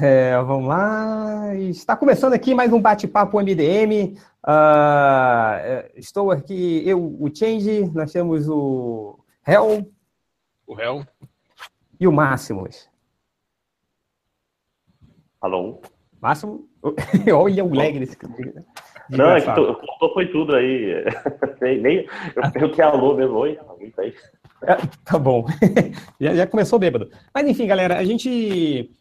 É, vamos lá. Está começando aqui mais um bate-papo MDM. Uh, ah, é, estou aqui, eu, o Change, nós temos o Hel. O Hel. E o Máximos. Alô? Máximo? Olha o lag desse Não, é que tô, foi tudo aí. nem, nem, eu perguntei alô mesmo, oi, aí. É, tá bom. já, já, começou bêbado. Mas enfim, galera, a gente.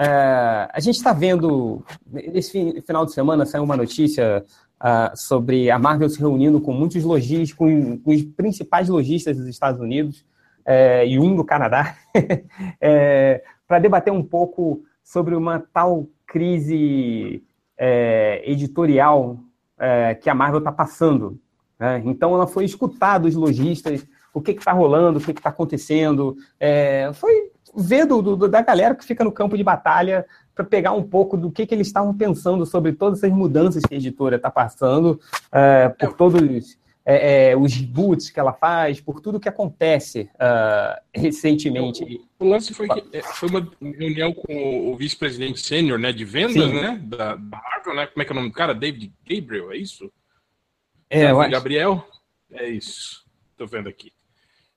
É, a gente está vendo. Nesse final de semana saiu uma notícia uh, sobre a Marvel se reunindo com muitos lojistas, com, com os principais lojistas dos Estados Unidos é, e um do Canadá, é, para debater um pouco sobre uma tal crise editorial que a Marvel está passando. Né? Então, ela foi escutar dos lojistas o que está rolando, o que está acontecendo. Foi ver do, do, da galera que fica no campo de batalha para pegar um pouco do que, que eles estavam pensando sobre todas essas mudanças que a editora está passando, é, por todos é, é, os reboots que ela faz, por tudo que acontece uh, recentemente. O, o, lance foi que é, foi uma reunião com o vice-presidente sênior né, de vendas né, da, da, Marvel, né? Como é que é o nome do cara? David Gabriel, é isso? É, Gabriel? É isso. Estou vendo aqui.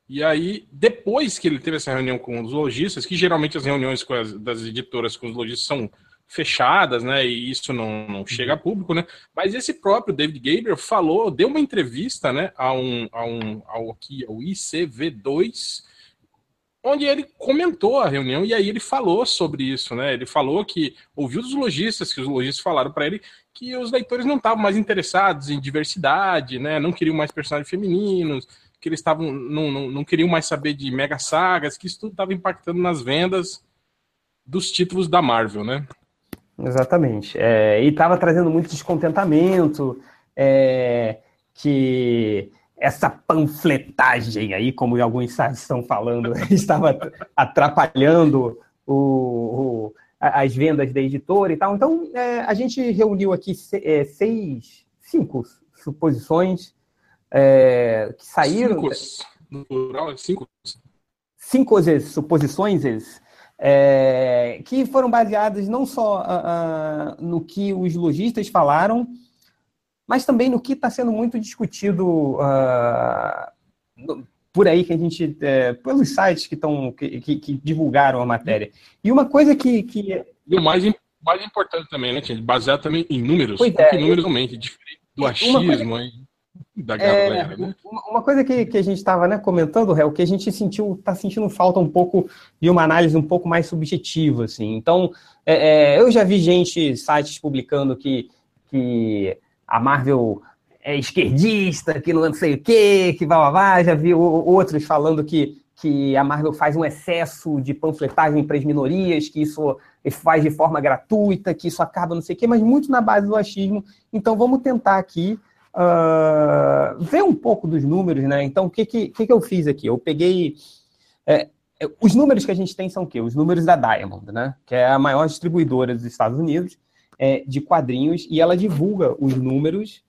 E aí, depois que ele teve essa reunião com os lojistas, que geralmente as reuniões as, das editoras com os lojistas são fechadas, né? E isso não, não chega a público, né? Mas esse próprio David Gabriel falou, deu uma entrevista, né? A um, a um ao aqui, ao ICV2, onde ele comentou a reunião e aí ele falou sobre isso, né? Ele falou que ouviu dos lojistas, que os lojistas falaram para ele que os leitores não estavam mais interessados em diversidade, né? Não queriam mais personagens femininos, que eles estavam não, não, não queriam mais saber de mega sagas, que isso tudo estava impactando nas vendas dos títulos da Marvel, né? Exatamente. É, e estava trazendo muito descontentamento, é, que essa panfletagem aí, como alguns estão falando, estava atrapalhando o, o, as vendas da editora e tal. Então, é, a gente reuniu aqui é, seis, cinco suposições é, que saíram. Cinco, no plural, cinco. Cinco suposições é, que foram baseadas não só uh, uh, no que os lojistas falaram, mas também no que está sendo muito discutido uh, no, por aí que a gente, é, pelos sites que, tão, que, que, que, divulgaram a matéria. E uma coisa que. que... E o mais, mais importante também, né, gente? Baseado também em números. Pois é, números realmente, diferente do achismo, coisa... hein? Da galera. É, né? Uma coisa que, que a gente estava né, comentando, é o que a gente sentiu, está sentindo falta um pouco de uma análise um pouco mais subjetiva, assim. Então, é, é, eu já vi gente, sites publicando que, que a Marvel é esquerdista, que não sei o quê, que vai lá, vai. Já vi outros falando que, que a Marvel faz um excesso de panfletagem para as minorias, que isso faz de forma gratuita, que isso acaba não sei o quê, mas muito na base do achismo. Então, vamos tentar aqui uh, ver um pouco dos números, né? Então, o que, que, que, eu fiz aqui? Eu peguei. É, é, os números que a gente tem são o quê? Os números da Diamond, né? Que é a maior distribuidora dos Estados Unidos é, de quadrinhos, e ela divulga os números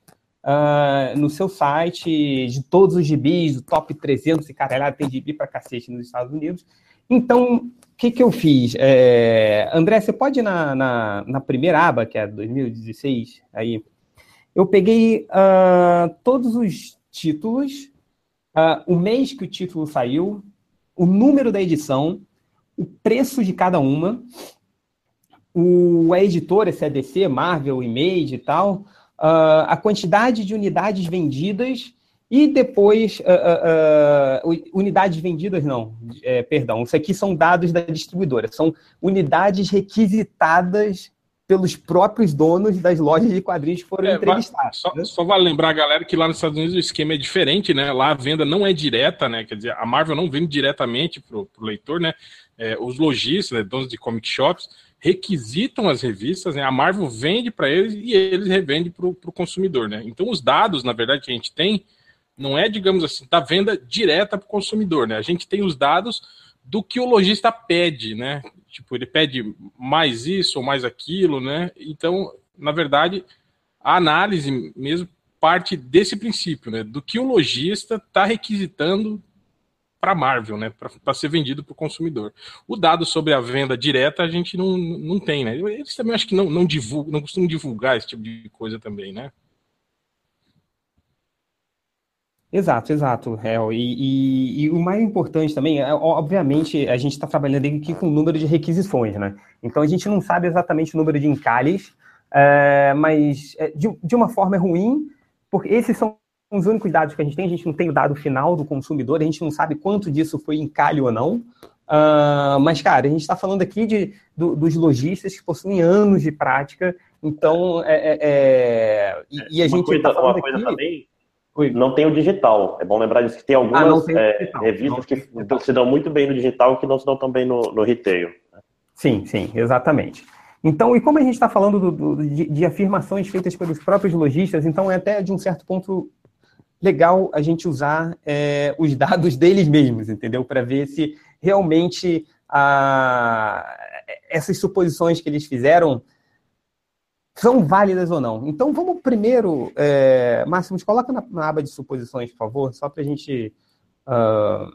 uh, no seu site de todos os gibis, do top 300 e caralhada, tem gibi para cacete nos Estados Unidos. Então, o que, que eu fiz? É, André, você pode ir na, na, na primeira aba, que é 2016, aí, eu peguei uh, todos os títulos, uh, o mês que o título saiu, o número da edição, o preço de cada uma, o, a editora, se é DC, Marvel, Image e tal, uh, a quantidade de unidades vendidas e depois, uh, uh, unidades vendidas, não, é, perdão, isso aqui são dados da distribuidora, são unidades requisitadas pelos próprios donos das lojas de quadrinhos que foram é, entrevistados. Só, né? só, vale lembrar, galera, que lá nos Estados Unidos o esquema é diferente, né? Lá a venda não é direta, né? Quer dizer, a Marvel não vende diretamente para o leitor, né? É, os lojistas, né, donos de comic shops, requisitam as revistas, né? A Marvel vende para eles e eles revendem para o consumidor, né? Então os dados, na verdade, que a gente tem, não é, digamos assim, da venda direta para o consumidor, né? A gente tem os dados do que o lojista pede, né? Tipo, ele pede mais isso ou mais aquilo, né? Então, na verdade, a análise mesmo parte desse princípio, né? Do que o lojista está requisitando para Marvel, né? Para ser vendido para o consumidor. O dado sobre a venda direta a gente não, não tem, né? Eles também acho que não, não divulgam, não costumam divulgar esse tipo de coisa também, né? Exato, exato, Hel. E, e, e, o mais importante também, é, obviamente, a gente está trabalhando aqui com o número de requisições, né? Então a gente não sabe exatamente o número de encalhes, é, mas é, de, de uma forma é ruim, porque esses são os únicos dados que a gente tem, a gente não tem o dado final do consumidor, a gente não sabe quanto disso foi encalhe ou não. Uh, mas, cara, a gente está falando aqui de, do, dos lojistas que possuem anos de prática, então, é, é, é e, e, a gente está falando uma coisa aqui... também não tem o digital. É bom lembrar disso que tem algumas ah, tem é, revistas que se dão muito bem no digital e que não se dão tão bem no, no retail. Sim, sim, exatamente. Então, e como a gente está falando do, do, de, de, afirmações feitas pelos próprios lojistas, então é até de um certo ponto legal a gente usar é, os dados deles mesmos, entendeu? Para ver se realmente a, essas suposições que eles fizeram são válidas ou não. Então, vamos primeiro, é, Máximos, coloca na, na, aba de suposições, por favor, só para a gente uh,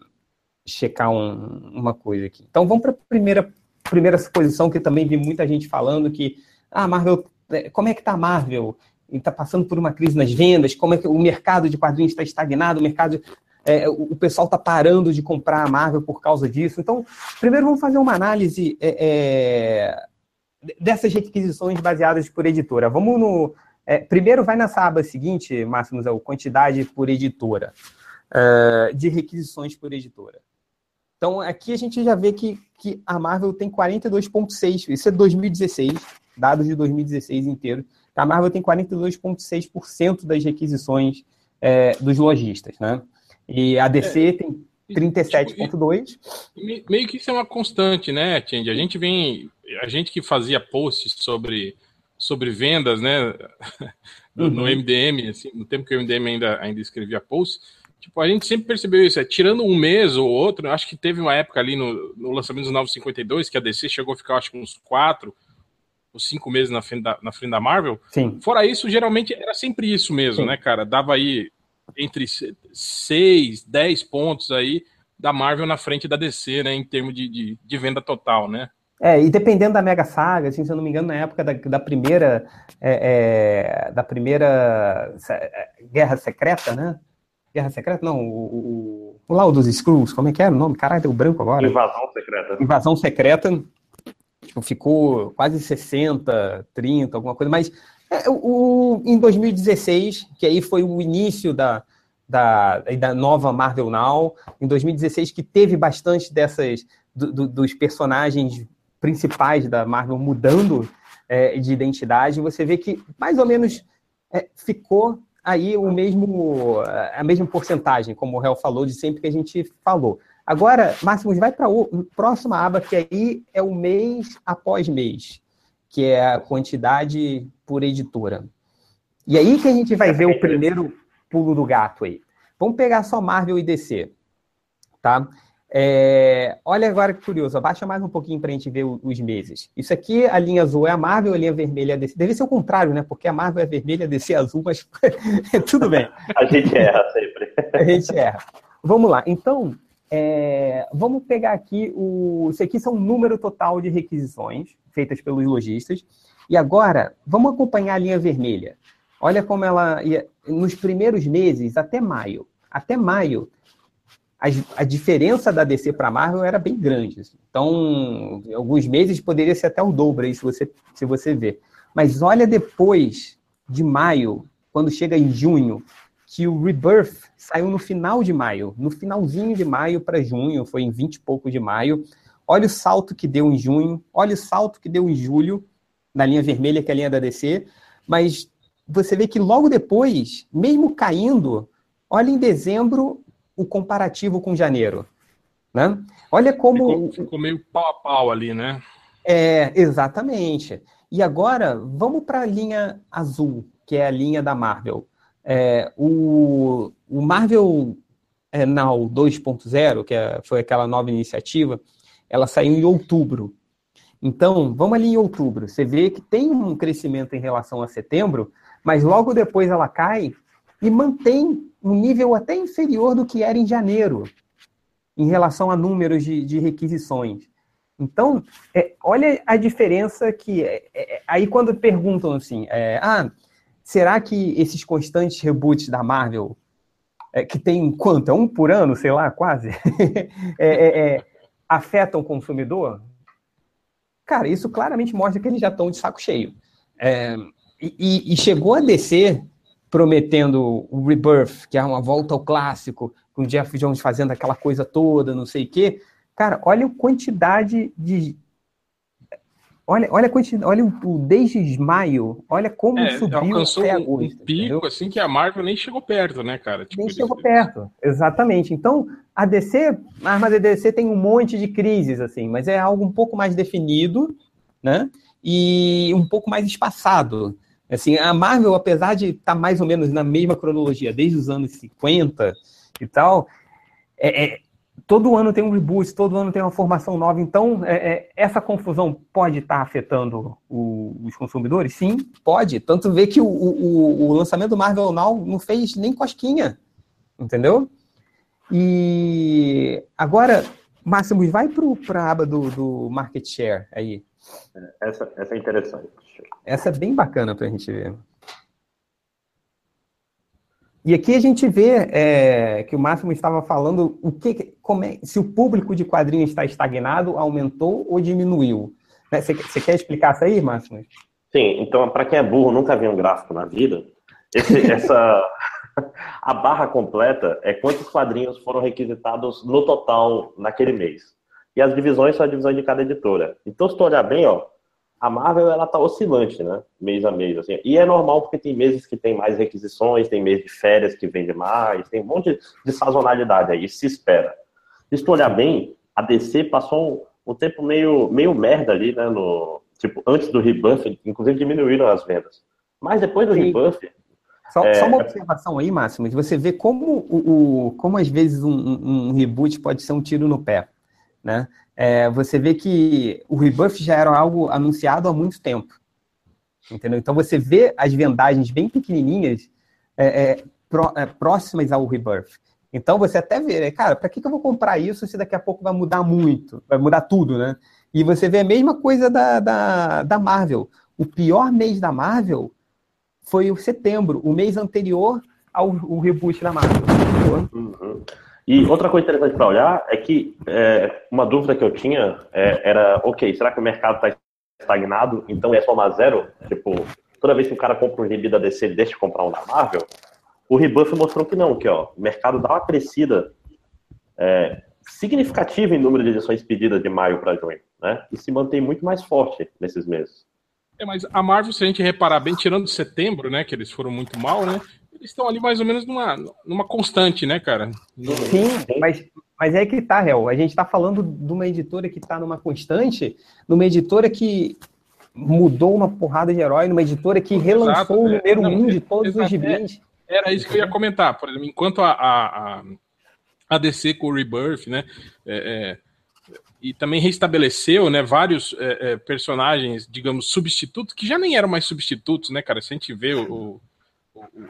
checar um, uma coisa aqui. Então, vamos para a primeira, primeira suposição, que também vi muita gente falando que, ah, Marvel, é, como é que está a Marvel? Está passando por uma crise nas vendas, como é que o mercado de quadrinhos está estagnado, o mercado é, o pessoal está parando de comprar a Marvel por causa disso. Então, primeiro vamos fazer uma análise é, é dessas requisições baseadas por editora. Vamos no. É, primeiro vai nessa aba seguinte, Máximos, é o quantidade por editora, é, de requisições por editora. Então, aqui a gente já vê que, que a Marvel tem 42,6%, isso é 2016, dados de 2016 inteiro. A Marvel tem 42,6% das requisições é, dos lojistas, né? E a DC é, tem 37,2%. Tipo, meio que isso é uma constante, né, Tindy? A gente vem a gente que fazia posts sobre, sobre vendas, né, no, uhum. no MDM, assim, no tempo que o MDM ainda, ainda escrevia posts, tipo, a gente sempre percebeu isso, é, tirando um mês ou outro, acho que teve uma época ali no, no lançamento dos 952, que a DC chegou a ficar, acho que uns quatro ou cinco meses na frente da, na frente da Marvel. Sim. Fora isso, geralmente era sempre isso mesmo, Sim. né, cara? Dava aí entre seis, dez pontos aí da Marvel na frente da DC, né, em termos de, de, de venda total, né? É, e dependendo da Mega Saga, assim, se eu não me engano, na época da, da primeira é, é, da primeira é, Guerra Secreta, né? Guerra Secreta? Não, o, o, o lá dos Skrulls, como é que era o nome? Caralho, deu branco agora. Invasão Secreta. Invasão Secreta, tipo, ficou quase 60, 30, alguma coisa, mas é, o, em 2016, que aí foi o início da, da, da nova Marvel Now, em 2016, que teve bastante dessas, do, do, dos personagens principais da Marvel mudando é, de identidade, você vê que mais ou menos é, ficou aí o mesmo a mesma porcentagem, como o Réu falou, de sempre que a gente falou. Agora, Máximos, vai para a próxima aba, que aí é o mês após mês, que é a quantidade por editora. E aí que a gente vai ver o primeiro pulo do gato aí. Vamos pegar só Marvel e DC, tá? É, olha agora que curioso, abaixa mais um pouquinho para a gente ver os meses. Isso aqui, a linha azul é a Marvel, a linha vermelha é a DC. Deve ser o contrário, né? Porque a Marvel é vermelha, a DC é azul, mas tudo bem. a gente erra sempre. a gente erra. Vamos lá. Então, é, vamos pegar aqui o. Isso aqui são o número total de requisições feitas pelos lojistas. E agora, vamos acompanhar a linha vermelha. Olha como ela. Nos primeiros meses, até maio. Até maio, a, diferença da DC para Marvel era bem grande. Assim. Então, alguns meses poderia ser até o dobro aí, se você, se você ver. Mas olha depois de maio, quando chega em junho, que o Rebirth saiu no final de maio, no finalzinho de maio para junho, foi em 20 e pouco de maio. Olha o salto que deu em junho, olha o salto que deu em julho, na linha vermelha, que é a linha da DC, mas você vê que logo depois, mesmo caindo, olha em dezembro o comparativo com janeiro. Né? Olha como. Ficou, ficou meio pau a pau ali, né? É, exatamente. E agora, vamos para a linha azul, que é a linha da Marvel. É, o, o Marvel é, Now 2.0, que é, foi aquela nova iniciativa, ela saiu em outubro. Então, vamos ali em outubro. Você vê que tem um crescimento em relação a setembro, mas logo depois ela cai e mantém um nível até inferior do que era em janeiro. em relação a números de, de requisições. Então, é, olha a diferença que. É, é, aí, quando perguntam assim, é, ah, será que esses constantes reboots da Marvel, é, que tem quanto? É um por ano, sei lá, quase, é, afetam o consumidor? Cara, isso claramente mostra que eles já estão de saco cheio. E, e, chegou a descer prometendo o Rebirth, que é uma volta ao clássico, com o Jeff Jones fazendo aquela coisa toda, não sei o quê. Cara, olha a quantidade de. Olha, olha, a quantidade, olha o, desde maio, olha como é, subiu alcançou até agosto. Um pico entendeu? assim que a Marvel nem chegou perto, né, cara? Tipo, nem chegou perto, exatamente. Então, a DC, a arma da DC tem um monte de crises, assim, mas é algo um pouco mais definido, né? E um pouco mais espaçado. Assim, a Marvel, apesar de estar tá mais ou menos na mesma cronologia, desde os anos 50 e tal, é, é, todo ano tem um reboot, todo ano tem uma formação nova. Então, é, é essa confusão pode estar tá afetando o, os consumidores? Sim, pode. Tanto ver que o, o, o, lançamento do Marvel Now não fez nem cosquinha, entendeu? E agora, Máximos, vai para a aba do, do market share aí. Essa, essa é interessante. Essa é bem bacana para a gente ver. E aqui a gente vê é, que o Máximo estava falando o que, como é, se o público de quadrinhos está estagnado, aumentou ou diminuiu. Né? Você, você quer explicar isso aí, Máximo? Sim, então, para quem é burro, nunca viu um gráfico na vida, esse, essa, a barra completa é quantos quadrinhos foram requisitados no total naquele mês. E as divisões são a divisão de cada editora. Então, se tu olhar bem, ó, a Marvel ela tá oscilante, né? Mês a mês, assim. E é normal porque tem meses que tem mais requisições, tem meses de férias que vende mais, tem um monte de sazonalidade aí, se espera. Se tu olhar bem, a DC passou um, um tempo meio, meio merda ali, né? No, tipo, antes do rebuff, inclusive diminuíram as vendas. Mas depois do Sim. rebuff. Só, é... só, uma observação aí, Máximo, de você ver como, o, o como às vezes um, um, um reboot pode ser um tiro no pé. Né? é, você vê que o rebuff já era algo anunciado há muito tempo. Entendeu? Então você vê as vendagens bem pequenininhas é, é, pró, é, próximas ao rebuff. Então você até vê, né, cara, para que, que eu vou comprar isso se daqui a pouco vai mudar muito, vai mudar tudo, né? E você vê a mesma coisa da, da, da Marvel. O pior mês da Marvel foi o setembro, o mês anterior ao, ao reboot da Marvel. Uhum. E outra coisa interessante para olhar é que é, uma dúvida que eu tinha é, era, ok, será que o mercado está estagnado, então é somar zero? Tipo, toda vez que o cara compra um gibi da DC, deixa de comprar um da Marvel? O Rebuff mostrou que não, que ó, o mercado dá uma crescida é, significativa em número de edições pedidas de maio para junho, né? E se mantém muito mais forte nesses meses. É, mas a Marvel, se a gente reparar bem, tirando setembro, né, que eles foram muito mal, né, eles estão ali mais ou menos numa, numa constante, né, cara? Sim, mas, mas é que tá, Réu. A gente está falando de uma editora que está numa constante, numa editora que mudou uma porrada de herói, numa editora que relançou Exato, o número é, um de todos os gibis. É, era isso que eu ia comentar. Por exemplo, enquanto a, a, a DC com o Rebirth, né? É, é, e também restabeleceu, né, vários é, é, personagens, digamos, substitutos, que já nem eram mais substitutos, né, cara? Se a gente vê o,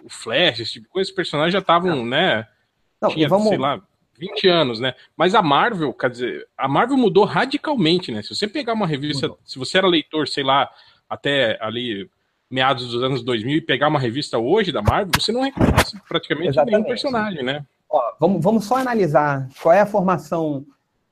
o, Flash, esse tipo de coisa, os personagens já estavam, né? Não, tinha, vamos... sei lá, 20 anos, né? Mas a Marvel, quer dizer, a Marvel mudou radicalmente, né? Se você pegar uma revista, mudou. se você era leitor, sei lá, até ali meados dos anos 2000 e pegar uma revista hoje da Marvel, você não reconhece praticamente Exatamente. nenhum personagem, né? Ó, vamos, vamos só analisar qual é a formação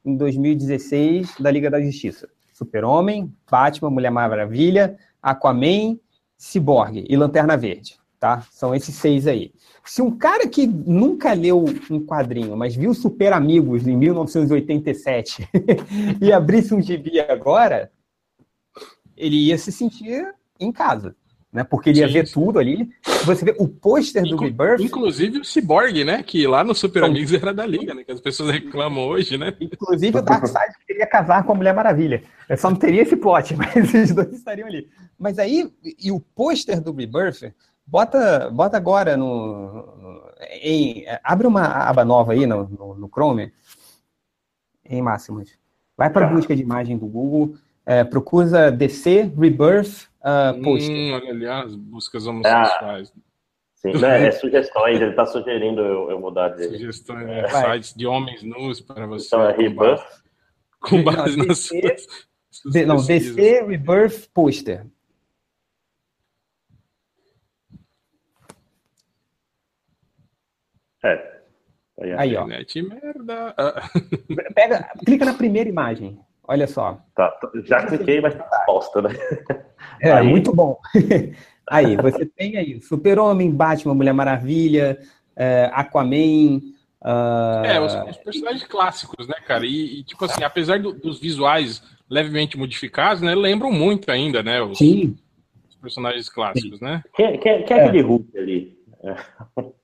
em 2016 da Liga da Justiça. Super-Homem, Batman, Mulher Maravilha, Aquaman, Cyborg e Lanterna Verde tá? São esses seis aí. Se um cara que nunca leu um quadrinho, mas viu Super Amigos em 1987 e abrisse um gibi agora, ele ia se sentir em casa, né? Porque ele ia sim, ver tudo ali. Você vê o pôster do Rebirth. Inclusive o Cyborg, né? Que lá no Super Amigos era da Liga, né? Que as pessoas reclamam hoje, né? Inclusive o Darkseid queria casar com a Mulher Maravilha. Eu só não teria esse plot, mas os dois estariam ali. Mas aí, e o pôster do Rebirth Bota, bota agora no. Em, abre uma aba nova aí no, no, no Chrome, em Máximos. Vai para a busca de imagem do Google, é, procura DC Rebirth uh, Poster. Hum, olha ali as buscas homossexuais. Sim, né, é sugestões, ele está sugerindo eu, eu, mudar de. Sugestões, né? sites de homens nus para você. Então é Rebirth. Com base nas suas, suas Não, DC Rebirth Poster. É. Aí, aí ó. merda. Pega, clica na primeira imagem. Olha só. Tá, já cliquei, mas tá bosta, né? É, aí. muito bom. Aí, você tem aí Super-Homem, Batman, Mulher Maravilha, é, Aquaman. Uh... É, os, os, personagens clássicos, né, cara? E, e tipo assim, apesar do, dos visuais levemente modificados, né, lembram muito ainda, né? Os, Sim. Os personagens clássicos, Sim. né? Quem, quem, quem é, é aquele Hulk ali?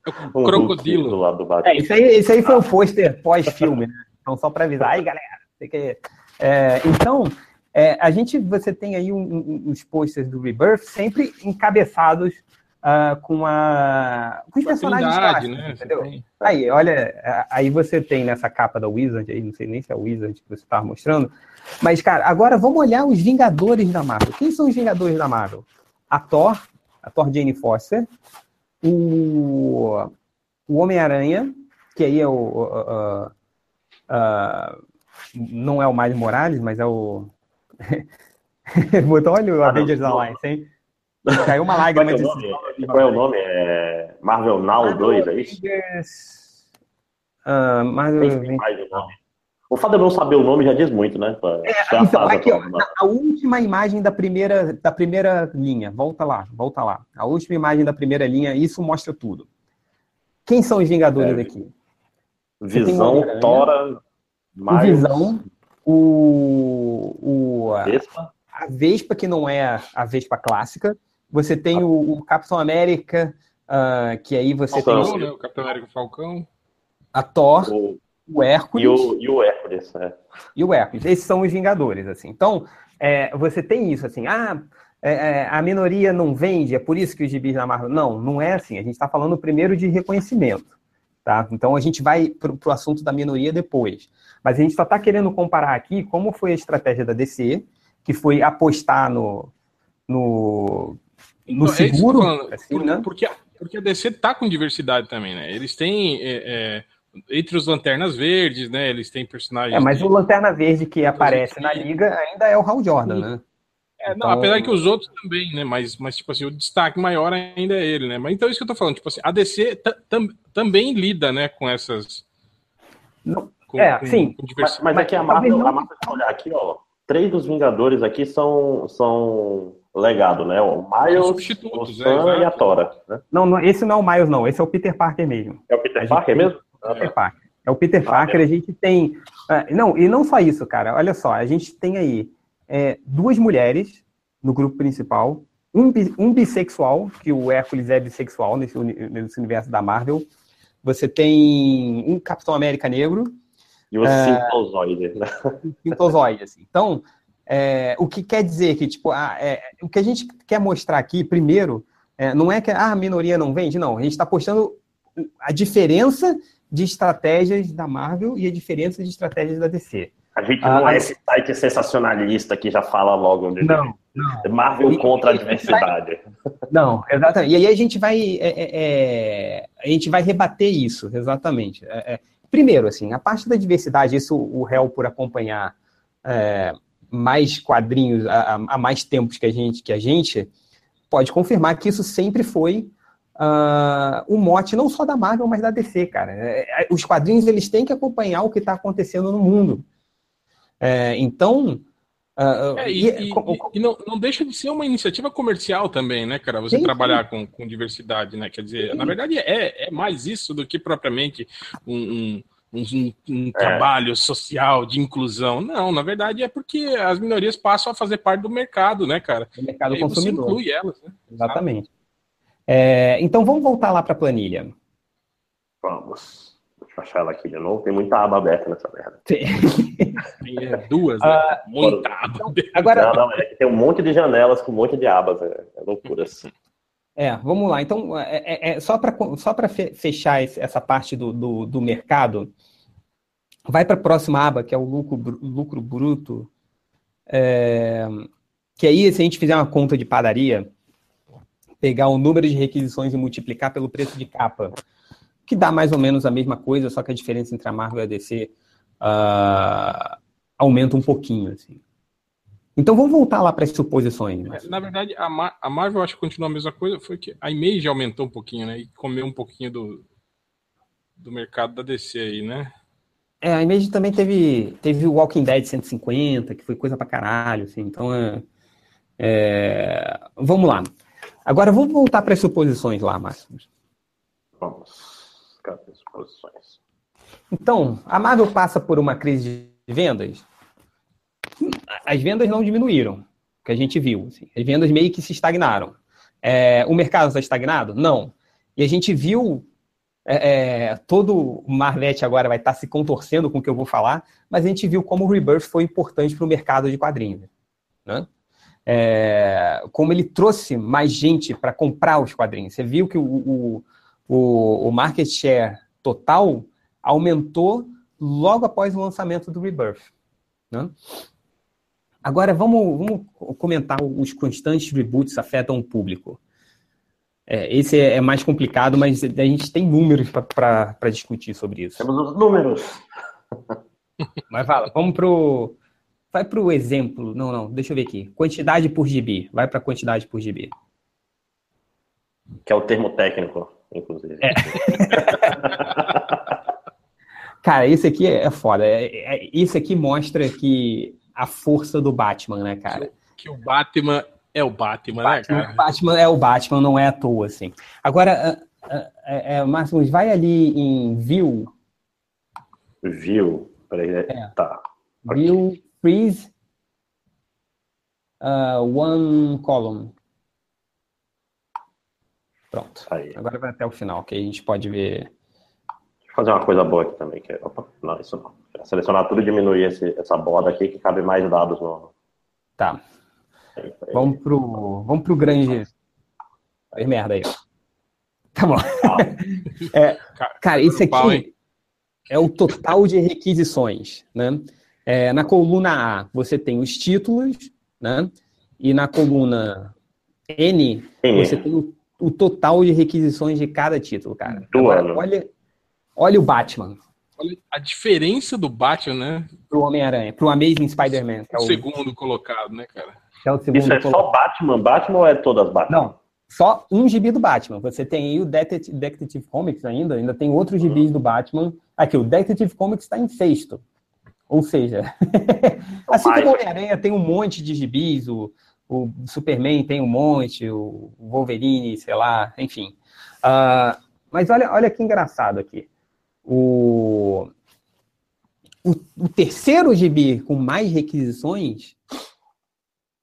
É. O um crocodilo. Do lado do. É, isso aí, isso aí foi o pôster pós-filme, né? Então, só para avisar. Aí, galera, quer... É, então, é, a gente, você tem aí um, um, uns posters do Rebirth sempre encabeçados uh, com, a, com os personagens clássicos, né? entendeu? Aí, olha, aí você tem nessa capa da Wizard, aí não sei nem se é o Wizard que você estava mostrando, mas, cara, agora vamos olhar os Vingadores da Marvel. Quem são os Vingadores da Marvel? A Thor, a Thor Jane Foster, o, o Homem-Aranha, que aí é o... Uh, uh, não é o Miles Morales, mas é o Botou, olha o ah, Avengers não, Alliance, hein? Caiu uma lágrima é de Qual é o nome? É Marvel Now Marvel 2, é isso? Uh, Marvel... O fato de eu não saber o nome já diz muito, né? É, então, aqui, ó, a última imagem da primeira, da primeira linha, volta lá, volta lá. A última imagem da primeira linha, isso mostra tudo. Quem são os Vingadores é, aqui? Visão, Tora, Miles. Visão, o, o a, Vespa. a Vespa, que não é a Vespa clássica. Você tem ah. o, o Capitão América, uh, que aí você Falcão, tem. Né? O Capitão América Falcão. A Thor, o, o Hércules. E o, e o Hércules, é. E o Hércules. Esses são os Vingadores, assim. Então, é, você tem isso, assim, ah, é, é, a minoria não vende, é por isso que os gibis da Marvel. Não, não é assim. A gente está falando primeiro de reconhecimento. Tá? Então a gente vai para o assunto da minoria depois. Mas a gente só está querendo comparar aqui como foi a estratégia da DC, que foi apostar no, no, no então, é seguro. É assim, por, né? porque, porque a DC está com diversidade também, né? Eles têm. É, é, entre os Lanternas Verdes, né? Eles têm personagens. É, mas de... o Lanterna Verde que aparece na liga ainda é o Hal Jordan, né? É, não, então... apesar que os outros também, né? Mas, mas, tipo assim, o destaque maior ainda é ele, né? Mas então é isso que eu tô falando, tipo assim, a DC também lida, né, com essas. Não, com, é, com, sim. Com mas, mas aqui a Marvel, a Marvel, olhar aqui, ó, três dos Vingadores aqui são, são legado, né? O Miles, o Sam é, e a Tora. Né? Não, não, esse não é o Miles, não. Esse é o Peter Parker mesmo. É o Peter Parker mesmo? É. Peter Parker. É o Peter Parker, é. a gente tem. Uh, não, e não só isso, cara. Olha só, a gente tem aí é, duas mulheres no grupo principal, um, um bissexual, que o Hércules é bissexual nesse, nesse universo da Marvel. Você tem um Capitão América negro. E o é, né? Assim. Então, é, o que quer dizer que, tipo, a, é, o que a gente quer mostrar aqui, primeiro, é, não é que ah, a minoria não vende, não. A gente está postando a diferença de estratégias da Marvel e a diferença de estratégias da DC. A gente não ah, é esse site sensacionalista que já fala logo de não, não. Marvel contra a diversidade. Não, exatamente. E aí a gente vai é, é, é, a gente vai rebater isso, exatamente. É, é, primeiro, assim, a parte da diversidade, isso o réu por acompanhar é, mais quadrinhos há, há, mais tempos que a gente que a gente pode confirmar que isso sempre foi uh, o mote não só da Marvel, mas da DC, cara. os quadrinhos eles têm que acompanhar o que está acontecendo no mundo. É, então. Uh, é, e, e, e, e não, não, deixa de ser uma iniciativa comercial também, né, cara? Você sim, trabalhar sim. Com, com diversidade, né? Quer dizer, sim. na verdade é, é mais isso do que propriamente um, um um, um é. trabalho social de inclusão. Não, na verdade é porque as minorias passam a fazer parte do mercado, né, cara? O mercado consumidor. Você inclui elas, né? Exatamente. É, então vamos voltar lá para a planilha. Vamos. Deixa eu achar ela aqui de novo. Tem muita aba aberta nessa merda. Tem. tem duas, né? Uh, muita aba. Então, agora... Não, não, é que tem um monte de janelas com um monte de abas. É, é loucura. Assim. É, vamos lá. Então, é, é, é só para só fechar essa parte do, do, do mercado, vai para a próxima aba, que é o lucro, lucro bruto. É, que aí, se a gente fizer uma conta de padaria, pegar o número de requisições e multiplicar pelo preço de capa, que dá mais ou menos a mesma coisa, só que a diferença entre a Marvel e a DC uh, aumenta um pouquinho. Assim. Então vamos voltar lá para as suposições. Mas... Na verdade, a, Mar a Marvel acho que continua a mesma coisa, foi que a Image aumentou um pouquinho, né? E comeu um pouquinho do, do mercado da DC aí, né? É, a Image também teve, teve o Walking Dead 150, que foi coisa pra caralho, assim, então é, é... Vamos lá. Agora vamos voltar para as suposições lá, Márcio. Vamos. Cadê as suposições? Então, a Marvel passa por uma crise de vendas as vendas não diminuíram, que a gente viu. Assim. As vendas meio que se estagnaram. É, o mercado está estagnado? Não. E a gente viu é, é, todo o Marvete agora vai estar se contorcendo com o que eu vou falar, mas a gente viu como o Rebirth foi importante para o mercado de quadrinhos. Né? É, como ele trouxe mais gente para comprar os quadrinhos. Você viu que o, o, o, o market share total aumentou logo após o lançamento do Rebirth. Né? Agora, vamos, vamos comentar os constantes reboots afetam o público. É, esse é, é mais complicado, mas a gente tem números para discutir sobre isso. Temos os números. Mas fala, vamos pro. Vai para o exemplo. Não, não, deixa eu ver aqui. Quantidade por GB. Vai para quantidade por GB. Que é o termo técnico, inclusive. É. Cara, isso aqui é foda. É, é, isso aqui mostra que a força do Batman, né, cara? Que o Batman é o Batman, Batman né, cara? O Batman é o Batman, não é à toa, assim. Agora, é, Máximo, vai ali em View. View, peraí, é. tá. View, okay. Freeze, uh, one column. Pronto. Aí. Agora vai até o final, que a gente pode ver. Deixa eu fazer uma coisa boa aqui também. Que... Opa, não, isso não selecionar tudo e diminuir esse, essa borda aqui, que cabe mais dados no. Tá. Vamos pro, vamos pro grande. Faz merda aí. Tá bom. Ah. é, cara, isso aqui é o total de requisições, né? É, na coluna A, você tem os títulos, né? E na coluna N, N. você tem o, o, total de requisições de cada título, cara. Agora, olha, olha o Batman. Olha a diferença do Batman, né? Pro Homem-Aranha, pro Amazing Spider-Man. É o segundo colocado, né, cara? É o segundo Isso é colocado. só Batman? Batman ou é todas Batman? Não, só um gibi do Batman. Você tem aí o Detective Comics ainda, ainda tem outros gibis uhum. do Batman. Aqui, o Detective Comics está em sexto. Ou seja, assim como o Homem-Aranha tem um monte de gibis, o, o Superman tem um monte, o Wolverine, sei lá, enfim. Uh, mas olha, olha que engraçado aqui. O, o, o terceiro gibi com mais requisições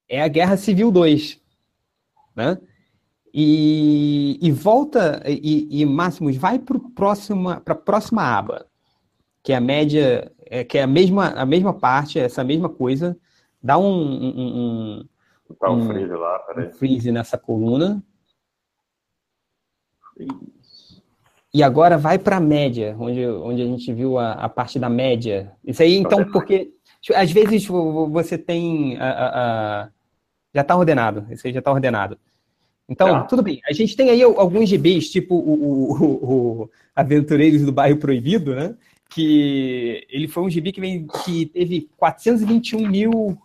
é a Guerra Civil 2. Né? E, e volta, e, e Máximos vai para a próxima aba, que é a média, é, que é a mesma, a mesma parte, essa mesma coisa, dá um, um, um, um, um freeze lá, peraí. Um freeze nessa coluna. E agora vai para a média, onde, onde a gente viu a, a, parte da média. Isso aí, então, porque às vezes você tem. A, a, a já está ordenado, isso aí já está ordenado. Então, tá. tudo bem. A gente tem aí alguns GBs, tipo o, o, o, Aventureiros do Bairro Proibido, né? Que ele foi um GB que, vem, que teve 421 mil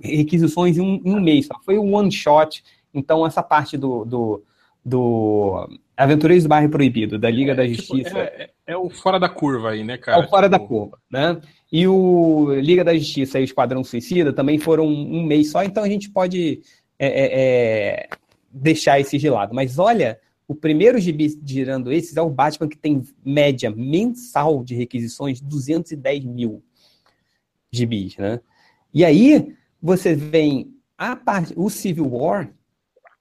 requisições em um, em um mês. Só foi um one shot. Então, essa parte do, do, do Aventureiros do Bairro Proibido, da Liga é, da tipo, Justiça. Tipo, é, é, o fora da curva aí, né, cara? É o fora tipo... da curva, né? E o Liga da Justiça e o Esquadrão Suicida também foram um mês só, então a gente pode é, é, é deixar esse de lado. Mas olha, o primeiro gibi girando esses é o Batman, que tem média mensal de requisições 210 mil gibis, né? E aí você vem a parte, o Civil War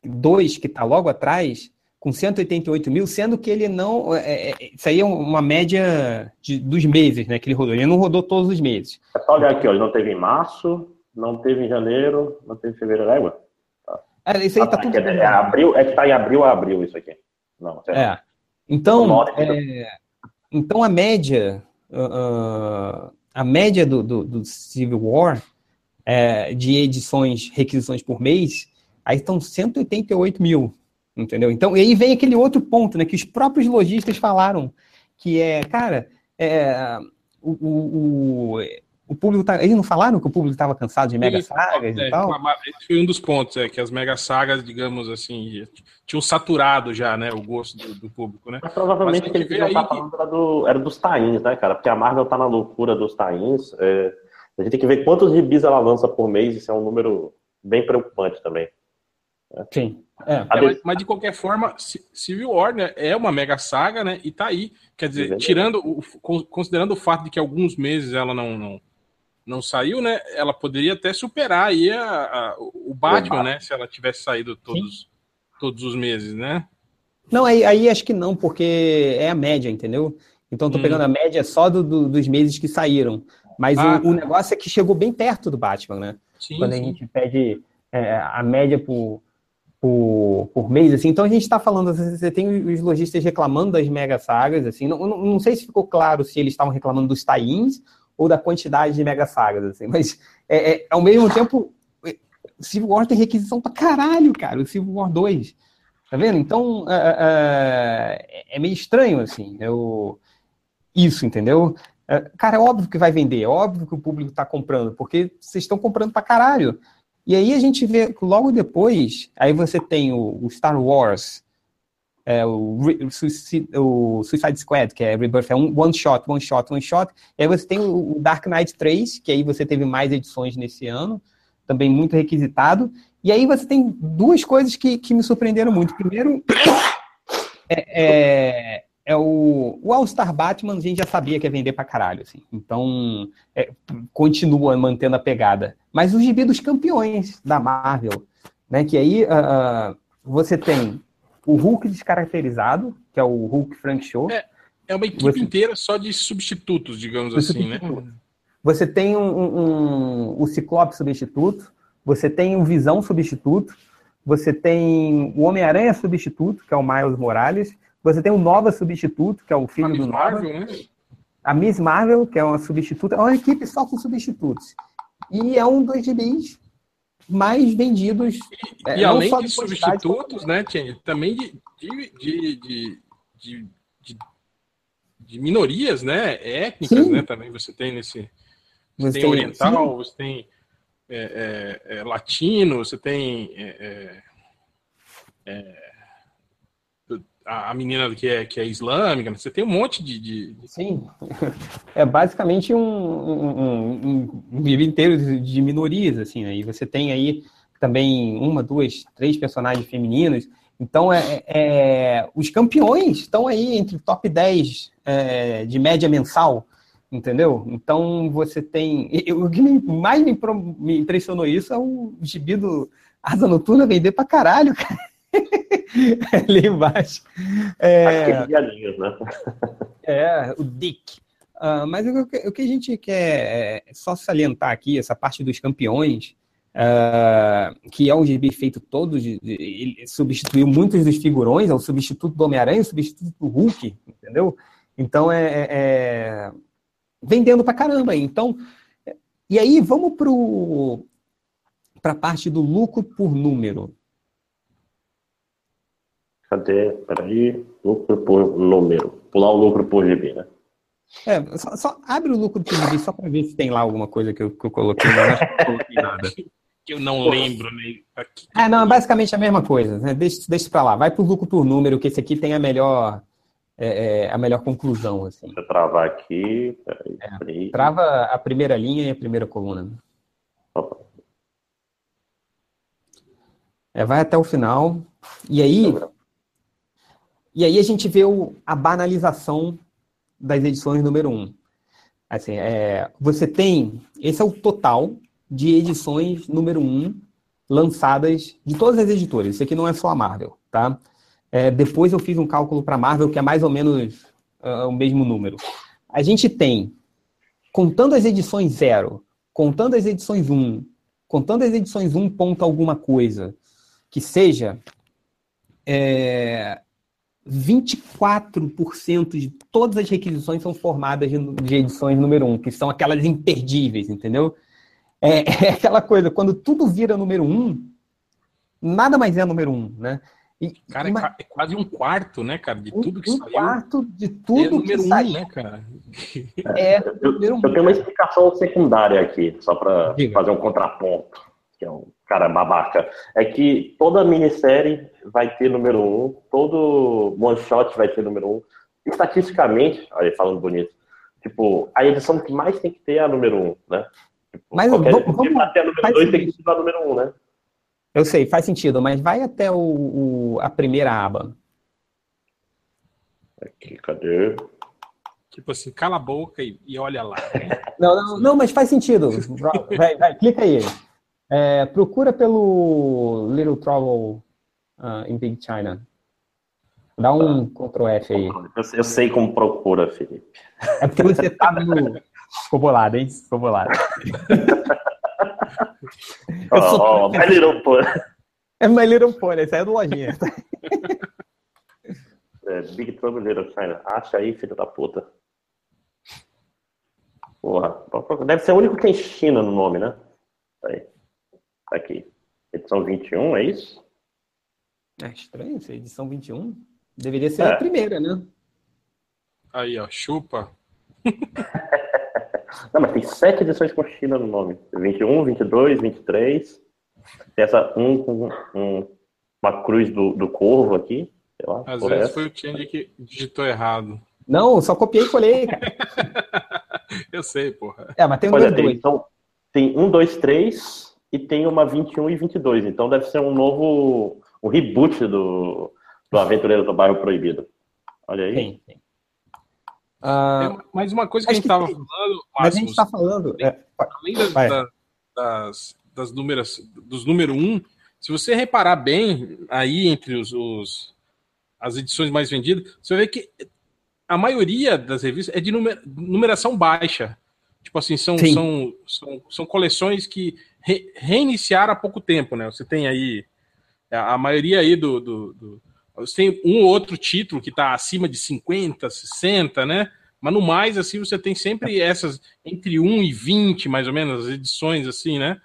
2, que está logo atrás, com 188 mil, sendo que ele não. É, é, é, isso aí é uma média de, dos meses né, que ele rodou. Ele não rodou todos os meses. É só olhar aqui, ó, ele não teve em março, não teve em janeiro, não teve em fevereiro, é. É isso aí tá, tá tudo. É, é, abril, é que tá em abril a abril isso aqui. Não, é. Então, é, então a média. Uh, a média do, do, do Civil War de edições, requisições por mês, aí estão 188 mil entendeu? Então, e aí vem aquele outro ponto, né, que os próprios lojistas falaram, que é, cara, é, o, o, o público tá, eles não falaram que o público estava cansado de mega sagas é, e tal? Esse foi um dos pontos, é que as mega sagas, digamos assim, tinham saturado já, né, o gosto do, do público, né? Mas provavelmente Mas, que eles aí... falando era, do, era dos tains, né, cara? Porque a Marvel tá na loucura dos tains. É, a gente tem que ver quantos gibis ela lança por mês, isso é um número bem preocupante também. Sim. É. É, mas, mas, de qualquer forma, Civil War né, é uma mega saga, né? E tá aí. Quer dizer, tirando o, considerando o fato de que alguns meses ela não, não não saiu, né? Ela poderia até superar aí a, a, o Batman, né? Se ela tivesse saído todos, todos os meses, né? Não, aí, aí acho que não, porque é a média, entendeu? Então tô hum. pegando a média só do, do, dos meses que saíram. Mas ah, o, o, tá. negócio é que chegou bem perto do Batman, né? Sim, Quando sim. a gente pede é, a média por, por, por mês, assim. Então a gente está falando, você tem os lojistas reclamando das mega sagas, assim. Não, não, não sei se ficou claro se eles estavam reclamando dos tie-ins ou da quantidade de mega sagas, assim. Mas, é, é, ao mesmo tempo, Civil War tem requisição pra caralho, cara, o Civil War 2. Tá vendo? Então, é, é, é meio estranho, assim, eu... isso, entendeu? É, cara, é óbvio que vai vender, é óbvio que o público está comprando, porque vocês estão comprando pra caralho. E aí a gente vê, logo depois, aí você tem o, o Star Wars, é, o, Suicide, o, Suicide, Squad, que é Rebirth, é um one shot, one shot, one shot. E aí você tem o, Dark Knight 3, que aí você teve mais edições nesse ano, também muito requisitado. E aí você tem duas coisas que, que me surpreenderam muito. Primeiro, é, é, é o, o All-Star Batman, a gente já sabia que ia vender pra caralho, assim. Então, é, continua mantendo a pegada. Mas o gibi dos campeões da Marvel, né, que aí uh, você tem o Hulk descaracterizado, que é o Hulk Frank Show. É, é uma equipe você... inteira só de substitutos, digamos assim, né? Você tem um, um, um, o Ciclope substituto, você tem o Visão substituto, você tem o Homem-Aranha substituto, que é o Miles Morales, você tem o Nova substituto, que é o filho a do Nova. Marvel, né? A Miss Marvel, que é uma substituta, é uma equipe só com substitutos. E é um dos gibis mais vendidos. E, é, e além de substitutos, né, Tia, também de, de, de, de, de minorias, né, étnicas, sim. né, também você tem nesse. Você, você tem, oriental, sim. você tem é, é, é, latino, você tem é, é, a, menina que é, que é islâmica, né? você tem um monte de. de... Sim, é basicamente um, um, um, livro inteiro de minorias, assim, né? E você tem aí também uma, duas, três personagens femininos. Então, é, é os campeões estão aí entre top 10 é, de média mensal, entendeu? Então, você tem. O que mais me, me impressionou isso é o gibi do Asa Noturna vender pra caralho, cara. ali embaixo. É, galinhas, né? é, o Dick. Uh, mas o, o, que a gente quer é só salientar aqui, essa parte dos campeões, uh, que é um gibi feito todo, de, de, ele substituiu muitos dos figurões, é o substituto do Homem-Aranha, o substituto do Hulk, entendeu? Então é, é, é vendendo pra caramba. Então, e aí vamos para a parte do lucro por número. Cadê? Peraí. Lucro por número. Pular o lucro por GB, né? É, só, só abre o lucro por GB só para ver se tem lá alguma coisa que eu, que eu coloquei. Não acho que eu coloquei nada. que eu não lembro, né? Aqui. É, não, é basicamente a mesma coisa. Né? Deixa, deixa para lá. Vai pro lucro por número, que esse aqui tem a melhor, é, é, a melhor conclusão. Assim. Deixa eu travar aqui. Peraí, é, peraí. Trava a primeira linha e a primeira coluna. Opa. É, vai até o final. E aí, e aí a gente vê o, a banalização das edições número 1. Um. Assim, é, você tem, esse é o total de edições número 1 um, lançadas de todas as editoras. Isso aqui não é só a Marvel, tá? É, depois eu fiz um cálculo para a Marvel que é mais ou menos uh, o mesmo número. A gente tem, contando as edições 0, contando as edições 1, um, contando as edições 1 ponto alguma coisa, que seja, é, 24% de todas as requisições são formadas de, edições número 1, que são aquelas imperdíveis, entendeu? É, é, aquela coisa, quando tudo vira número 1, nada mais é número 1, né? E, cara, é uma... é, quase um quarto, né, cara, de tudo que um saiu. Um quarto de tudo é número que um, saiu. né, cara? É, eu, eu, eu tenho uma explicação secundária aqui, só para fazer um contraponto, que é um cara babaca. É que toda minissérie vai ter número um, todo one shot vai ter número um. Estatisticamente, aí falando bonito, tipo, a edição que mais tem que ter é a número um, né? Tipo, Mas vamos, vamos, até a número dois tem que ser a número um, né? Eu sei, faz sentido, mas vai até o, o a primeira aba. Aqui, cadê? Tipo assim, cala a boca e, e olha lá. Não, não, não, mas faz sentido. Vai, vai, clica aí. É, procura pelo Little Trouble uh, in Big China. Dá um tá. Ctrl F aí. Eu, eu, sei como procura, Felipe. É porque você tá no. Ficou bolado, hein? Ficou bolado. Eu sou... oh, My Little Pony. É My Little Pony, aí é do lojinha. é, Big Trouble Little China. Acha aí, filho da puta. Porra. Deve ser o único que tem China no nome, né? Aí. Tá aqui. Edição 21, é isso? É estranho essa edição 21. Deveria ser É. a primeira, né? Aí, ó, chupa. Não, mas tem sete edições com China no nome. 21, 22, 23. Tem essa um com um, uma cruz do, do corvo aqui. Sei lá. Às vezes essa. foi o Change que digitou errado. Não, só copiei e colei, cara. Eu sei, porra. É, mas tem um Olha, dois, tem, dois. então, tem um, dois, três e tem uma 21 e 22. Então deve ser um novo. um reboot do, do Aventureiro do Bairro Proibido. Olha aí. Tem, tem. Ah, É, mas uma coisa que a gente que tava tem. falando, mas a gente tá falando. é, além das, da- das, das números, dos número um, se você reparar bem aí entre os, os- as edições mais vendidas, você ver que a maioria das revistas é de numer- numeração baixa. Tipo assim, são, Sim. são, são, são coleções que re- reiniciaram há pouco tempo, né? Você tem aí a, a maioria aí do, do, do- Você tem um ou outro título que está acima de 50, 60, né? Mas no mais, assim, você tem sempre essas entre 1 e 20, mais ou menos, as edições, assim, né?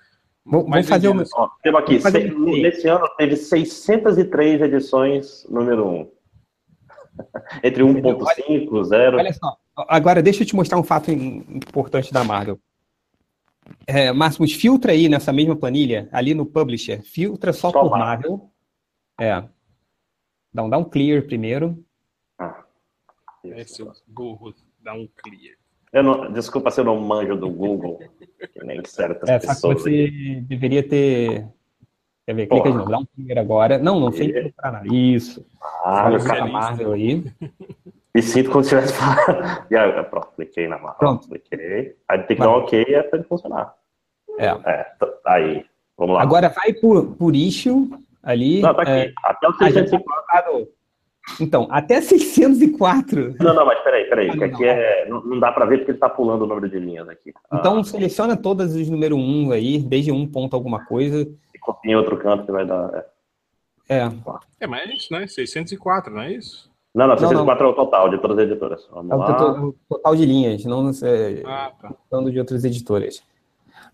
Mais vou fazer vendidas. Ó, temos aqui, se- um- nesse ano teve 603 edições número 1. Entre 1.5, 0. Olha só, agora deixa eu te mostrar um fato im- importante da Marvel. É, Máximos, filtra aí nessa mesma planilha, ali no Publisher, filtra só, Só por Marvel. Marvel. É. Dá um, dá um clear primeiro. Ah, É, seu burro, dá um clear. Eu não, desculpa se eu não manjo do Google, que nem certas É, só que pessoas. você deveria ter. Quer ver? Clica de novo, dá um clear agora. Não, não E- procurar nada. Isso. Ah, Olha o cara Marvel aí. Me sinto como se tivesse falado. E aí, pronto, cliquei na marca. Pronto. Cliquei. Aí tem que dar um ok e é pra ele funcionar. É. É, tá- aí. Vamos lá. Agora vai por, por issue ali. não, tá aqui. é, Até o a gente 604. tá Então, até 604. Não, não, mas peraí, peraí. Ah, que não, aqui é, não, não dá pra ver porque ele tá pulando o número de linhas aqui. Então Ah, seleciona todas os número 1 aí, desde um ponto alguma coisa. e copia em outro canto que vai dar. é. É. É, mas é isso, né? 604, não é isso? Não, não, Não, 604 é o total de todas as editoras. Vamos É o lá. total, de linhas, não é, Ah, tá. falando de outras editoras.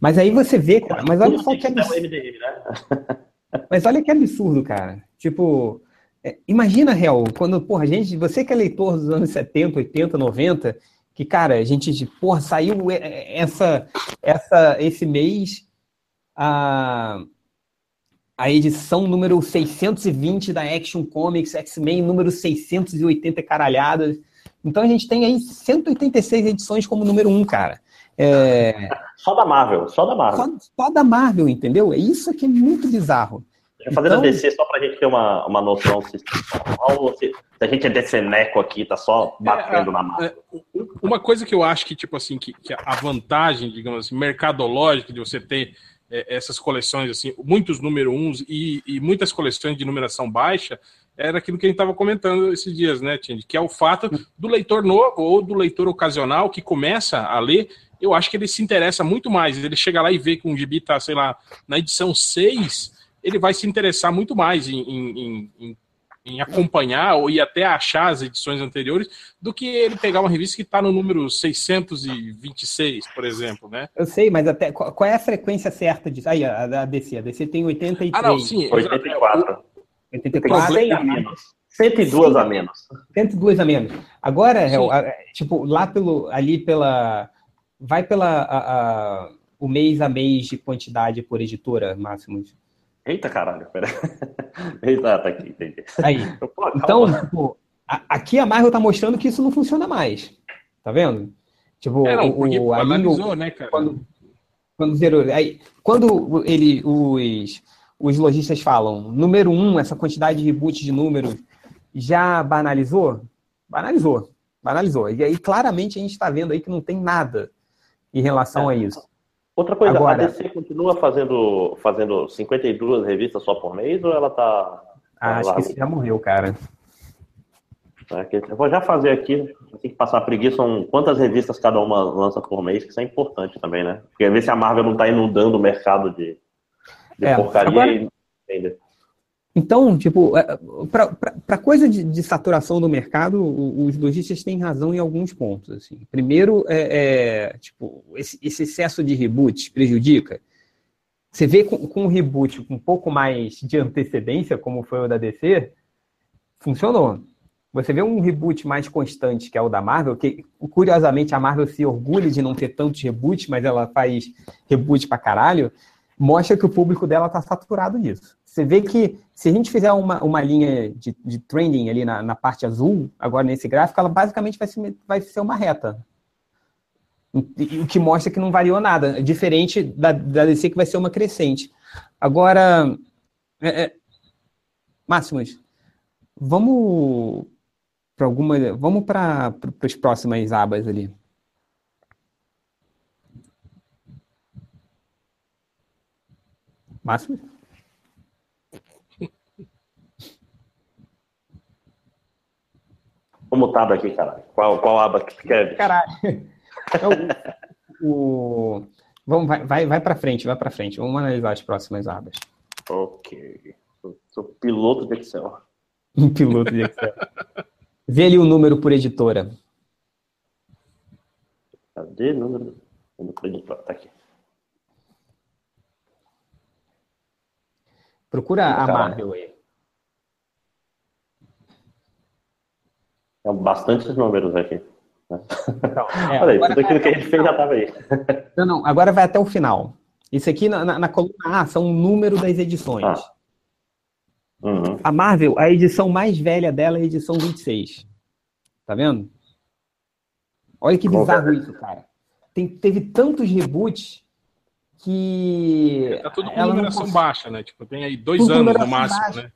Mas aí você vê, cara, mas olha só que absurdo. né? Mas olha que absurdo, cara. Tipo, é, imagina, Real, quando, porra, gente, você que é leitor dos anos 70, 80, 90, que, cara, a gente, porra, saiu é, é, essa, essa, esse mês a, a edição número 620 da Action Comics, X-Men número 680 caralhadas. Então a gente tem aí 186 edições como número 1, cara. É, Só da Marvel, só da Marvel. só, só da Marvel, entendeu? É isso que é muito bizarro. Deixa eu fazer Então- a DC só pra gente ter uma, uma noção se, se, a gente é DCneco aqui, tá só batendo na Marvel. É, Uma coisa que eu acho que, tipo assim, que, que a vantagem, digamos assim, mercadológica de você ter é, essas coleções, assim, muitos número uns e, e muitas coleções de numeração baixa, era aquilo que a gente estava comentando esses dias, né, Tindy? Que é o fato do leitor novo ou do leitor ocasional que começa a ler, eu acho que ele se interessa muito mais. Ele chega lá e vê que um gibi tá, sei lá, na edição 6, ele vai se interessar muito mais em, em- em- em- acompanhar ou ir até achar as edições anteriores do que ele pegar uma revista que está no número 626, por exemplo, né? Eu sei, mas até qual, é a frequência certa disso? Aí, a, a DC. A DC tem 83. Ah, não, sim. exato. 84. 84. 100 a menos. 102 a menos. 102 a menos. Agora, Hel, tipo, lá pelo, ali pela, vai pela, a, a, o mês a mês de quantidade por editora, máximo. Eita caralho, pera. Eita, tá aqui, entendi. Aí. então, tipo, a, aqui a Marvel tá mostrando que isso não funciona mais. Tá vendo? Tipo, é, não, o, o, analisou, né, cara? Quando, quando zerou, aí, quando ele, os, os lojistas falam, número um, essa quantidade de reboot de números já banalizou? Banalizou, banalizou. E aí, claramente, a gente está vendo aí que não tem nada em relação é. a isso. Outra coisa, Agora, a DC continua fazendo, fazendo 52 revistas só por mês ou ela tá. Ah, acho que isso já morreu, cara. É, eu vou já fazer aqui, tem que passar a preguiça, são quantas revistas cada uma lança por mês, que isso é importante também, né? Porque ver se a Marvel não está inundando o mercado de, de é, porcaria agora, e então, tipo, é, para coisa de, de, saturação do mercado, os lojistas têm razão em alguns pontos. Assim. Primeiro, é, é tipo, esse, esse, excesso de reboot prejudica. Você vê com, com um reboot com um pouco mais de antecedência, como foi o da DC, funcionou. Você vê um reboot mais constante, que é o da Marvel, que curiosamente a Marvel se orgulha de não ter tantos reboots, mas ela faz reboot pra caralho, mostra que o público dela tá saturado disso. Você vê que se a gente fizer uma, uma linha de, de trending ali na, na parte azul, agora nesse gráfico, ela basicamente vai ser, vai ser uma reta. O que mostra que não variou nada, diferente da, da DC que vai ser uma crescente. Agora, é, é, Máximos, vamos para alguma, vamos para as próximas abas ali. Máximos? Tô mutado aqui, caralho. Qual, qual aba que tu quer? Caralho. Então, o, vamos, vai, vai, vai para frente, vai para frente. Vamos analisar as próximas abas. Ok. Sou, sou piloto de Excel. Um piloto de Excel. Vê ali o número por editora. Cadê o número? Número por editora, tá aqui. Procura a Marvel aí. São bastantes números aqui. Então, é, Olha aí, tudo aquilo que a gente fez já estava aí. Não, não, agora vai até o final. Isso aqui na, na, na coluna A são o número das edições. Ah. Uhum. A Marvel, a edição mais velha dela é a edição 26. Tá vendo? Olha que bizarro isso, cara. Tem, teve tantos reboots que. Tá tudo com numeração baixa, né? Tipo, tem aí dois tudo anos no máximo, baixa. né?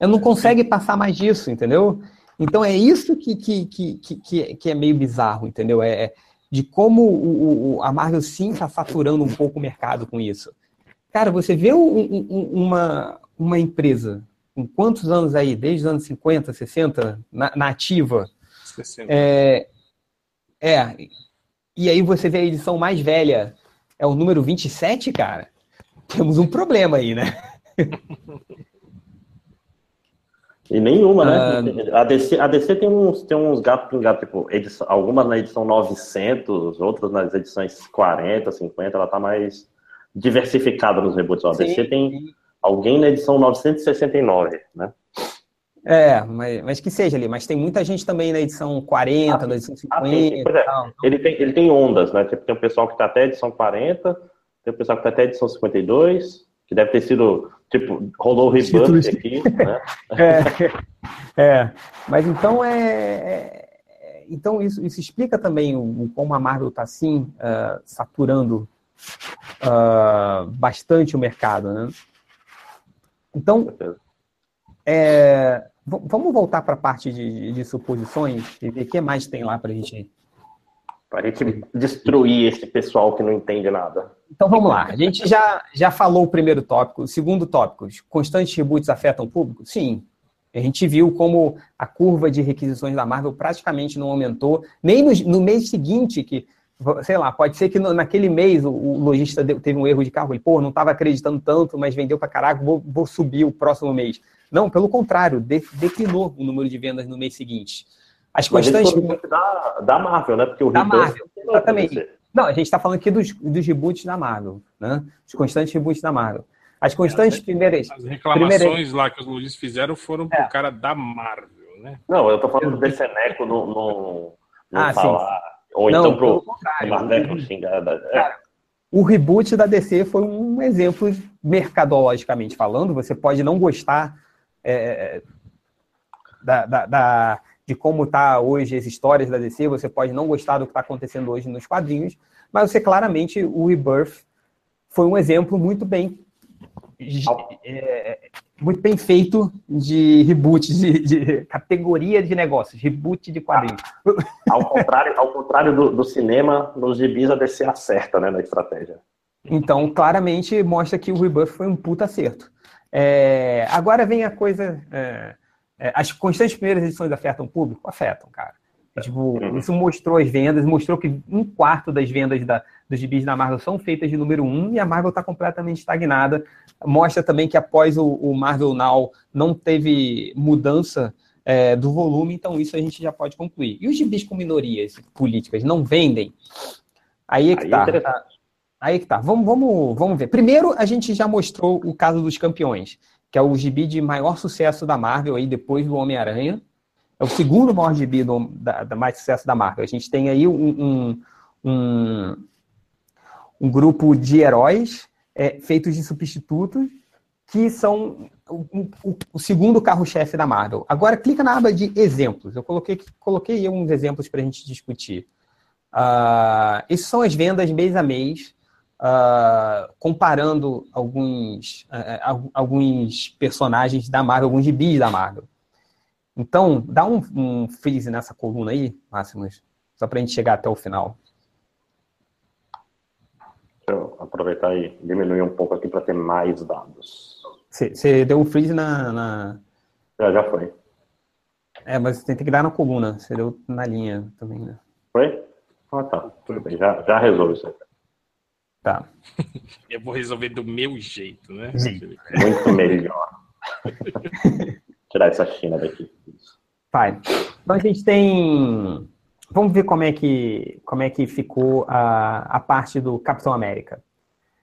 Ela não consegue passar mais disso, entendeu? Então é isso que, que, que, que, que é meio bizarro, entendeu? É, é de como o, o, a Marvel sim está saturando um pouco o mercado com isso. Cara, você vê um, um, uma, uma empresa com quantos anos aí? Desde os anos 50, 60, na, na ativa. 60. É, é, e aí você vê a edição mais velha, é o número 27, cara. Temos um problema aí, né? E nenhuma, né? Ah, a, DC, a DC tem uns, tem uns gatos pingados, tipo, edição, algumas na edição 900, outras nas edições 40, 50, ela tá mais diversificada nos reboots. A DC tem alguém na edição 969, né? É, mas, mas que seja ali, mas tem muita gente também na edição 40, ah, na edição 50. Ah, sim, é. Tal, ele, tem, ele tem ondas, né? Tipo, tem o pessoal que tá até a edição 40, tem o pessoal que tá até a edição 52, que deve ter sido Tipo, rolou o rebut aqui, né? é, é, mas então é, é, então isso, isso explica também o, como a Marvel está assim uh, saturando uh, bastante o mercado, né? Então, é, vamos voltar para a parte de, de, suposições e ver o que mais tem lá para a gente para a gente destruir esse pessoal que não entende nada. Então vamos lá. A gente já, já falou o primeiro tópico. O segundo tópico: constantes reboots afetam o público? Sim. A gente viu como a curva de requisições da Marvel praticamente não aumentou, nem no, no mês seguinte, que, sei lá, pode ser que naquele mês o, lojista teve um erro de carro, ele, pô, não estava acreditando tanto, mas vendeu para caraca, vou, vou, subir o próximo mês. Não, pelo contrário, de, declinou o número de vendas no mês seguinte. As constantes. Da, da Marvel, né? Porque o da Marvel, exatamente. Não, a gente está falando aqui dos, dos reboots da Marvel, né? Os constantes reboots da Marvel. As constantes primeiras. As reclamações primeiras... lá que os Luiz fizeram foram pro é. cara da Marvel, né? Não, eu tô falando do Seneco no, no, no ah, falar. Sim. Ou não, então pro Marvel xingar. É. O reboot da DC foi um exemplo mercadologicamente falando. Você pode não gostar é, da, da, da, de como está hoje as histórias da DC, você pode não gostar do que está acontecendo hoje nos quadrinhos, mas você claramente, o Rebirth foi um exemplo muito bem é, muito bem feito de reboot, de, de, categoria de negócios, reboot de quadrinhos. Ao contrário, ao contrário do, do cinema, nos gibis a DC acerta, né, na estratégia. Então, claramente mostra que o Rebirth foi um puta acerto. É, agora vem a coisa. É, é, as constantes primeiras edições afetam o público? Afetam, cara. Tipo, uhum. isso mostrou as vendas, mostrou que um quarto das vendas da, dos gibis da Marvel são feitas de número um e a Marvel está completamente estagnada. Mostra também que após o, o Marvel Now não teve mudança é, do volume, então isso a gente já pode concluir. E os gibis com minorias políticas não vendem? Aí é que Aí é tá. Aí que tá. Vamos, vamos, vamos ver. Primeiro, a gente já mostrou o caso dos campeões, que é o gibi de maior sucesso da Marvel aí depois do Homem-Aranha. É o segundo maior gibi do, da, da, mais sucesso da Marvel. A gente tem aí um, um, um, um grupo de heróis é, feitos de substitutos que são o, o, o segundo carro-chefe da Marvel. Agora, clica na aba de exemplos. Eu coloquei, coloquei uns exemplos para a gente discutir. Uh, essas são as vendas mês a mês, uh, comparando alguns, uh, alguns personagens da Marvel, alguns gibis da Marvel. Então, dá um, um freeze nessa coluna aí, Máximos, só para a gente chegar até o final. Deixa eu aproveitar e diminuir um pouco aqui para ter mais dados. Você deu um freeze na, na... Já, já foi. É, mas tem que dar na coluna. Você deu na linha também, né? Foi? Ah, tá. Tudo bem. Já, já resolve isso aí. Tá. Eu vou resolver do meu jeito, né? Muito melhor. Tirar essa China daqui. Vai. Então a gente tem. Vamos ver como é que, como é que ficou a, a parte do Capitão América.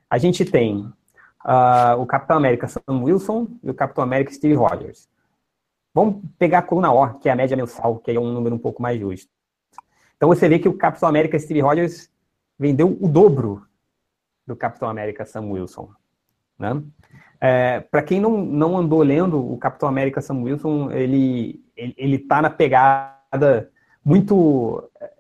A gente tem uh, o Capitão América Sam Wilson e o Capitão América Steve Rogers. Vamos pegar a coluna O, que é a média mensal, que é um número um pouco mais justo. Então você vê que o Capitão América Steve Rogers vendeu o dobro do Capitão América Sam Wilson. Né? É, para quem não, não andou lendo, o Capitão América Sam Wilson, ele, ele, ele tá na pegada muito... É,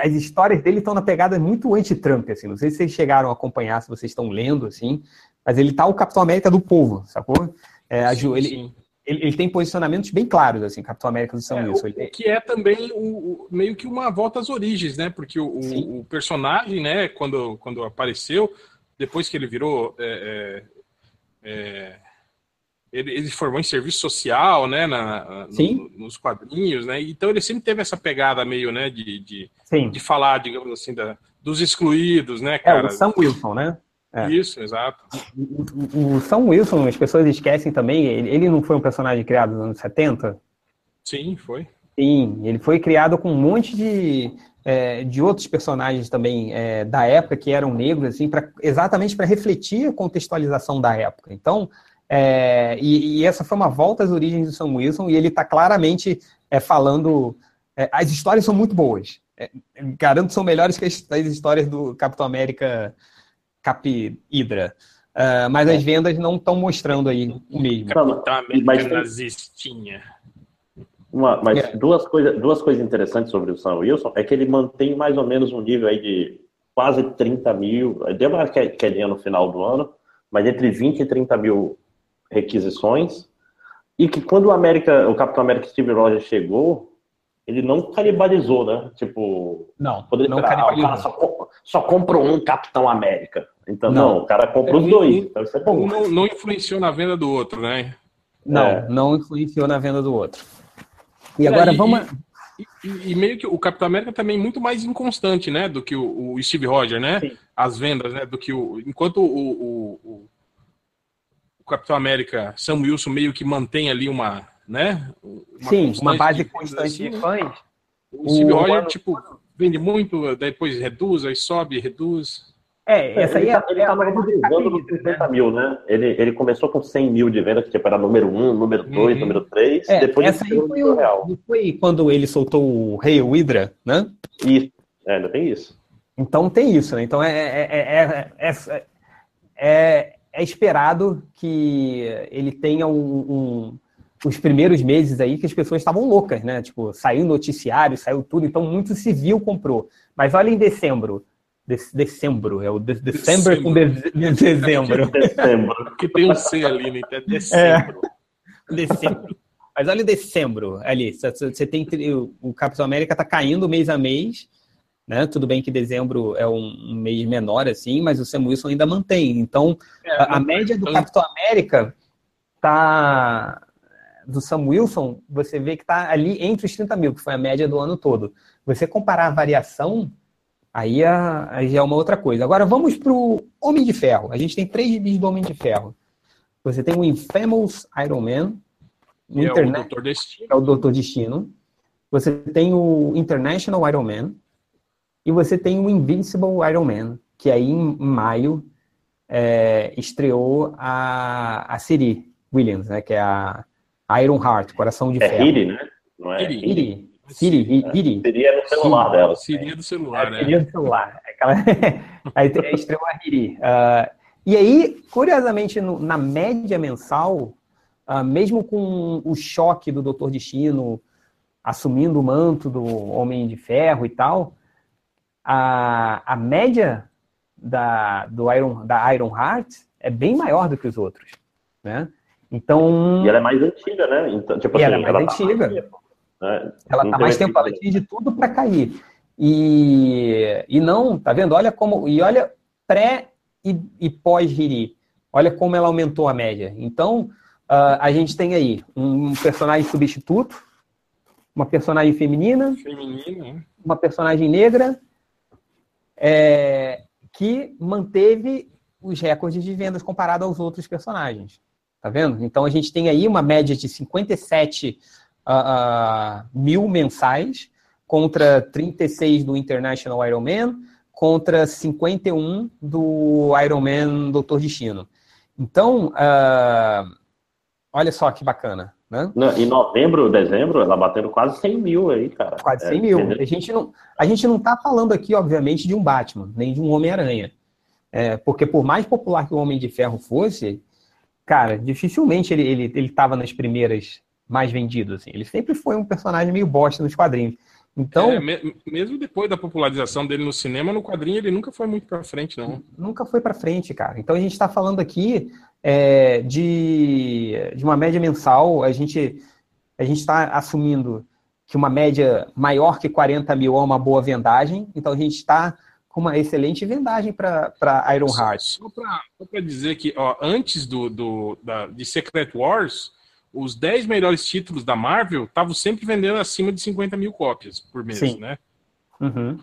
as histórias dele estão na pegada muito anti-Trump, assim. Não sei se vocês chegaram a acompanhar, se vocês estão lendo, assim. Mas ele tá o Capitão América do povo, sacou? É, sim, ele, sim. Ele, ele, tem posicionamentos bem claros, assim, Capitão América do Sam é, Wilson. Que é também o, o, meio que uma volta às origens, né? Porque o, o, personagem, né, quando, quando apareceu, depois que ele virou é, é é, ele, ele, formou em serviço social, né, na, no, nos quadrinhos, né, então ele sempre teve essa pegada meio, né, de, de, de falar, digamos assim, da, dos excluídos, né, cara. É, o Sam Wilson, né? É. Isso, exato. O, o, Sam Wilson, as pessoas esquecem também, ele, ele não foi um personagem criado nos anos 70? Sim, foi. Sim, ele foi criado com um monte de é, de outros personagens também é, da época que eram negros, assim, pra, exatamente para refletir a contextualização da época. Então, é, e, e, essa foi uma volta às origens do Sam Wilson, e ele está claramente é, falando. É, as histórias são muito boas. É, garanto que são melhores que as, as, histórias do Capitão América Cap Hydra. Uh, mas as vendas não estão mostrando aí o mesmo. Capitão América nazistinha. Uma, mas é. duas, coisa, duas coisas interessantes sobre o Sam Wilson é que ele mantém mais ou menos um nível aí de quase 30 mil, deu uma quedinha no final do ano, mas entre 20 e 30 mil requisições, e que quando o América, o Capitão América Steve Rogers chegou, ele não canibalizou, né? Tipo, não, poderia não esperar, ah, o cara só, só compra um Capitão América. Então, não, não o cara compra os dois. Então isso é bom. Não, não influenciou na venda do outro, né? Não, é. não influenciou na venda do outro. E agora é, vamos. E, e, e, meio que o Capitão América também é muito mais inconstante, né? Do que o, o Steve Rogers, né? Sim. As vendas, né? Do que o. Enquanto o, o, o, Capitão América, Sam Wilson, meio que mantém ali uma. Né? Uma Sim, uma base constante assim, de fãs. O Steve Rogers, tipo, vende muito, depois reduz, aí sobe, reduz. É, essa aí ele é, tá, ele é tá normalizando nos rápida, 50 mil, né? Ele, ele começou com 100 mil de venda, que tipo, era número 1, número 2, Uhum. número 3, É, depois essa ele aí foi, o, real. não foi quando ele soltou o Rei Hydra, né? Isso, é, ainda tem isso. Então tem isso, né? Então é, é, é, é, é, é, é esperado que ele tenha um, um, os primeiros meses aí que as pessoas estavam loucas, né? Tipo, saiu noticiário, saiu tudo, então muito civil comprou. Mas olha em dezembro. De, dezembro, é o de, dezembro com de, de, dezembro. Dezembro. Porque tem um C ali, né? Então é dezembro. Dezembro. Mas olha o dezembro ali. Você tem o Capitão América tá caindo mês a mês. Né? Tudo bem que dezembro é um, um mês menor, assim, mas o Sam Wilson ainda mantém. Então, É, a, a média do Capitão América tá do Sam Wilson, você vê que tá ali entre os 30 mil, que foi a média do ano todo. Você comparar a variação, aí, a, aí é uma outra coisa. Agora vamos para o Homem de Ferro. A gente tem três gibis do Homem de Ferro. Você tem o Infamous Iron Man, o é Internet, o Doutor Destino. é o Doutor Destino. Você tem o International Iron Man. E você tem o Invincible Iron Man, que aí em maio é, estreou a, a Siri Williams, né? Que é a Iron Heart, Coração de É Ferro. Hiri, né? Não é Hiri. Hiri. Siri. Siri, Siri. Seria no celular Sim, dela. Seria do celular, né? Seria do celular. Aquela... aí estreou a Hiri. Uh, e aí, curiosamente, no, na média mensal, uh, mesmo com o choque do Doutor Destino assumindo o manto do Homem de Ferro e tal, a, a média da, do Iron, da Iron Heart é bem maior do que os outros, né? Então... E ela é mais antiga, né? Então, tipo e assim, ela é mais tá antiga. mais tempo, né? Ela tá tem mais tempo, ela tinha de tudo para cair. E, e não, tá vendo? Olha como. E olha pré e, e pós-Riri. Olha como ela aumentou a média. Então, uh, a gente tem aí um personagem substituto, uma personagem feminina, Feminino, né? uma personagem negra, é, que manteve os recordes de vendas comparado aos outros personagens. Tá vendo? Então a gente tem aí uma média de 57 uh, uh, mil mensais contra 36 do International Iron Man, contra 51 do Iron Man Doutor Destino. Então, uh, olha só que bacana. Né? Não, em novembro, dezembro, ela batendo quase 100 mil aí, cara. Quase 100 É, mil. entendeu? A gente, não, a gente não tá falando aqui, obviamente, de um Batman, nem de um Homem-Aranha. É, porque por mais popular que o Homem de Ferro fosse, cara, dificilmente ele, ele, ele tava nas primeiras mais vendidos. Assim. Ele sempre foi um personagem meio bosta nos quadrinhos. Então, É, me- mesmo depois da popularização dele no cinema, no quadrinho ele nunca foi muito pra frente, não. nunca foi para frente, cara. Então a gente está falando aqui é, de, de uma média mensal. A gente a gente está assumindo que uma média maior que 40 mil é uma boa vendagem. Então a gente está com uma excelente vendagem para Iron Só, Heart. só pra dizer que, ó, antes do, do, da, de Secret Wars, os 10 melhores títulos da Marvel estavam sempre vendendo acima de 50 mil cópias por mês, Sim. né? Uhum.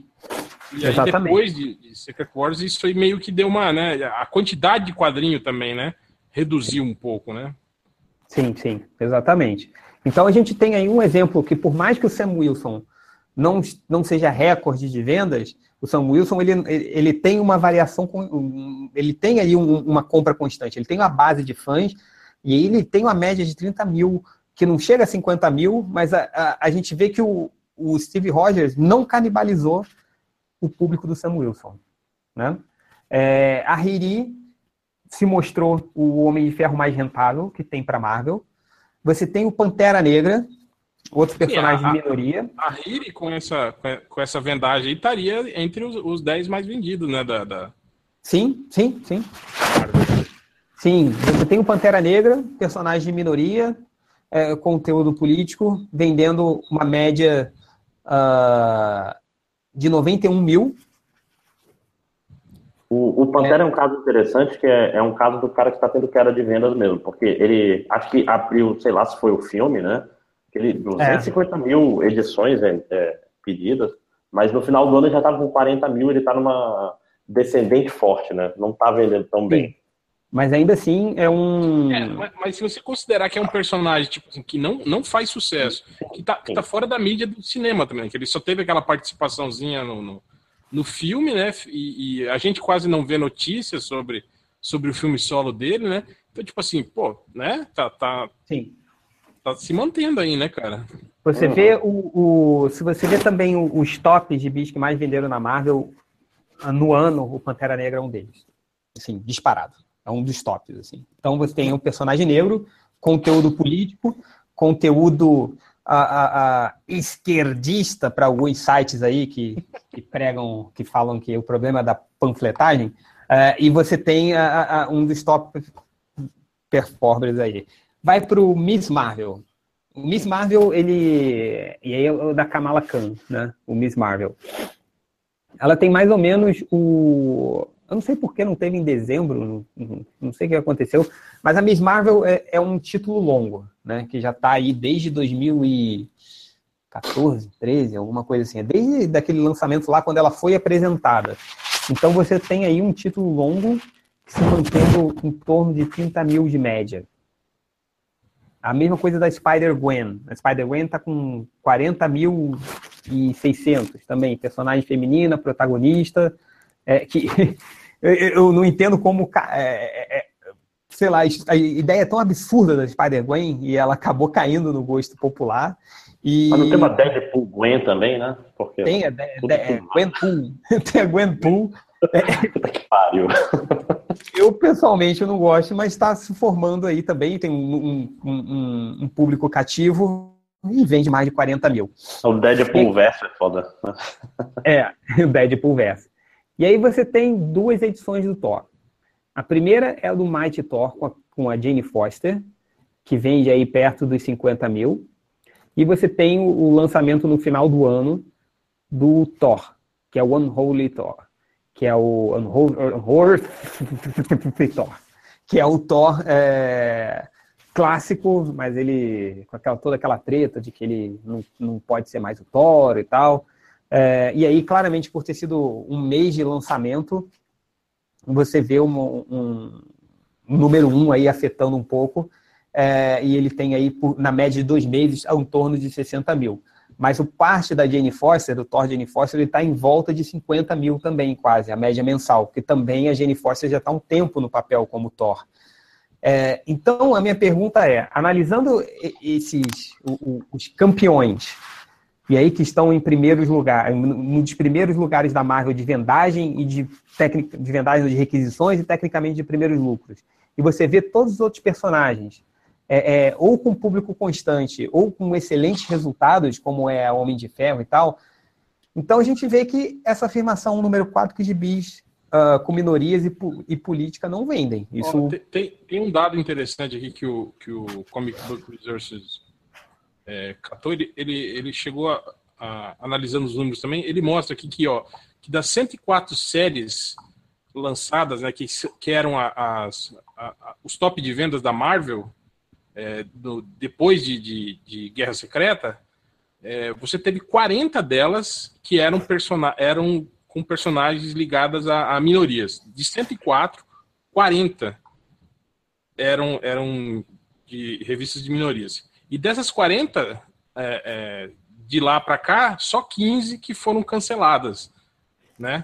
E aí, Exatamente. depois de, de Secret Wars, isso aí meio que deu uma, né? A quantidade de quadrinho também, né? Reduziu um pouco, né? Sim, sim, exatamente. Então a gente tem aí um exemplo que, por mais que o Sam Wilson não, não seja recorde de vendas, o Sam Wilson ele, ele tem uma variação, com, ele tem aí um- uma compra constante, ele tem uma base de fãs e ele tem uma média de 30 mil, que não chega a 50 mil, mas a, a, a gente vê que o, o Steve Rogers não canibalizou o público do Sam Wilson. Né? É, a Riri se mostrou o Homem de Ferro mais rentável que tem para Marvel. Você tem o Pantera Negra, outro personagem a- de minoria. A Riri, com essa, com essa vendagem aí, estaria entre os, os 10 mais vendidos, né? Da, da Sim, sim, sim. Sim, você tem o Pantera Negra, personagem de minoria, é, conteúdo político, vendendo uma média ah, de 91 mil. O, o Pantera é. um caso interessante, que é, é um caso do cara que está tendo queda de vendas mesmo, porque ele, acho que abriu, sei lá se foi o filme, né? Ele, 250 mil edições é, é, pedidas, mas no final do ano ele já estava com 40 mil, ele está numa descendente forte, né? Não está vendendo tão bem. Mas ainda assim é um. É, mas, mas se você considerar que é um personagem tipo assim, que não, não faz sucesso, que tá, que tá fora da mídia do cinema também, que ele só teve aquela participaçãozinha no, no, no filme, né? E, e, a gente quase não vê notícias sobre, sobre o filme solo dele, né? Então, tipo assim, pô, né? Tá, tá, Sim. Tá se mantendo aí, né, cara? Você uhum. vê o, o. Se você vê também os tops de bis que mais venderam na Marvel, no ano, o Pantera Negra é um deles. Assim, disparado. É um dos tops, assim. Então você tem um personagem negro, conteúdo político, conteúdo a, a, a esquerdista para alguns sites aí que, que, pregam, que falam que o problema é da panfletagem, é, e você tem a, um dos top performers aí. Vai para o Miss Marvel. O Miss Marvel, ele. E aí é o da Kamala Khan, né? O Miss Marvel. Ela tem mais ou menos o. Eu não sei por que não teve em dezembro, não, sei o que aconteceu, mas a Miss Marvel é, é um título longo, né? Que já está aí desde 2014, 13, alguma coisa assim. É desde daquele lançamento lá, quando ela foi apresentada. Então você tem aí um título longo se mantendo em torno de 30 mil de média. A mesma coisa da Spider-Gwen. A Spider-Gwen está com 40 mil e 600 também. Personagem feminina, protagonista. É, que eu, não entendo como. É, é, é, sei lá, a ideia é tão absurda da Spider-Gwen e ela acabou caindo no gosto popular. E... Mas não tem uma Deadpool Gwen também, né? Porque tem a de, de, é, Gwenpool. tem a Gwenpool. Puta que pariu. Eu, pessoalmente, não gosto, mas está se formando aí também. Tem um, um, um, um, público cativo e vende mais de 40 mil. O Deadpool Verso é foda. É, o Deadpool Verso. E aí você tem duas edições do Thor. A primeira é a do Mighty Thor com a, com a Jane Foster, que vende aí perto dos 50 mil. E você tem o, o lançamento no final do ano do Thor, que é o Unholy Thor que é o Thor, que é o Thor é, clássico, mas ele com aquela, toda aquela treta de que ele não, não pode ser mais o Thor e tal. É, e aí, claramente, por ter sido um mês de lançamento, você vê um, um, um número um aí afetando um pouco, é, e ele tem aí, por, na média de dois meses, em torno de 60 mil. Mas o parte da Jane Foster, do Thor Jane Foster, ele está em volta de 50 mil também, quase, a média mensal, porque também a Jane Foster já está um tempo no papel como Thor. É, então, a minha pergunta é, analisando esses, os campeões, e aí que estão em primeiros lugares, nos primeiros lugares da Marvel de vendagem e de, técnica, de vendagem de requisições e tecnicamente de primeiros lucros, e você vê todos os outros personagens, é, é, ou com público constante, ou com excelentes resultados, como é Homem de Ferro e tal. Então a gente vê que essa afirmação número 4 que gibis uh, com minorias e, e, política não vendem. Isso... Oh, tem, tem, um dado interessante aqui que o, que o Comic Book Resources é, catou, ele, ele, ele chegou a, a, analisando os números também, ele mostra aqui que, ó, que das 104 séries lançadas, né, que, que eram as, a, os top de vendas da Marvel, é, do, depois de, de, de, Guerra Secreta, é, você teve 40 delas que eram, persona eram com personagens ligadas a, a, minorias. De 104, 40 eram, eram de revistas de minorias. E dessas 40, é, é, de lá para cá, só 15 que foram canceladas, né?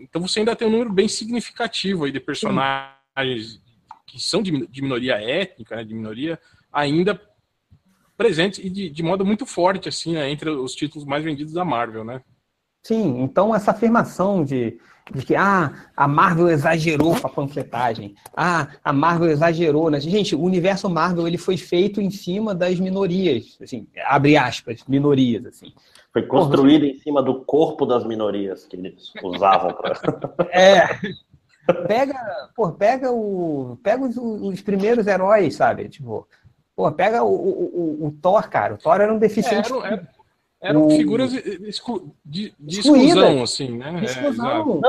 Então você ainda tem um número bem significativo aí de personagens que são de, de minoria étnica, né, de minoria, ainda presentes e de, de modo muito forte, assim, né, entre os títulos mais vendidos da Marvel, né? Sim, então essa afirmação de, de que ah, a Marvel exagerou com a panfletagem, ah, a Marvel exagerou, né? Gente, o universo Marvel ele foi feito em cima das minorias, assim, abre aspas, minorias, assim. Foi construído Porra, em cima do corpo das minorias que eles usavam para. É, Pega, pô, pega, o, pega os, os primeiros heróis, sabe? Tipo, pô, pega o, o, o, Thor, cara. O Thor era um deficiente. É, eram, eram figuras de, de exclusão, assim, né? É, exclusão.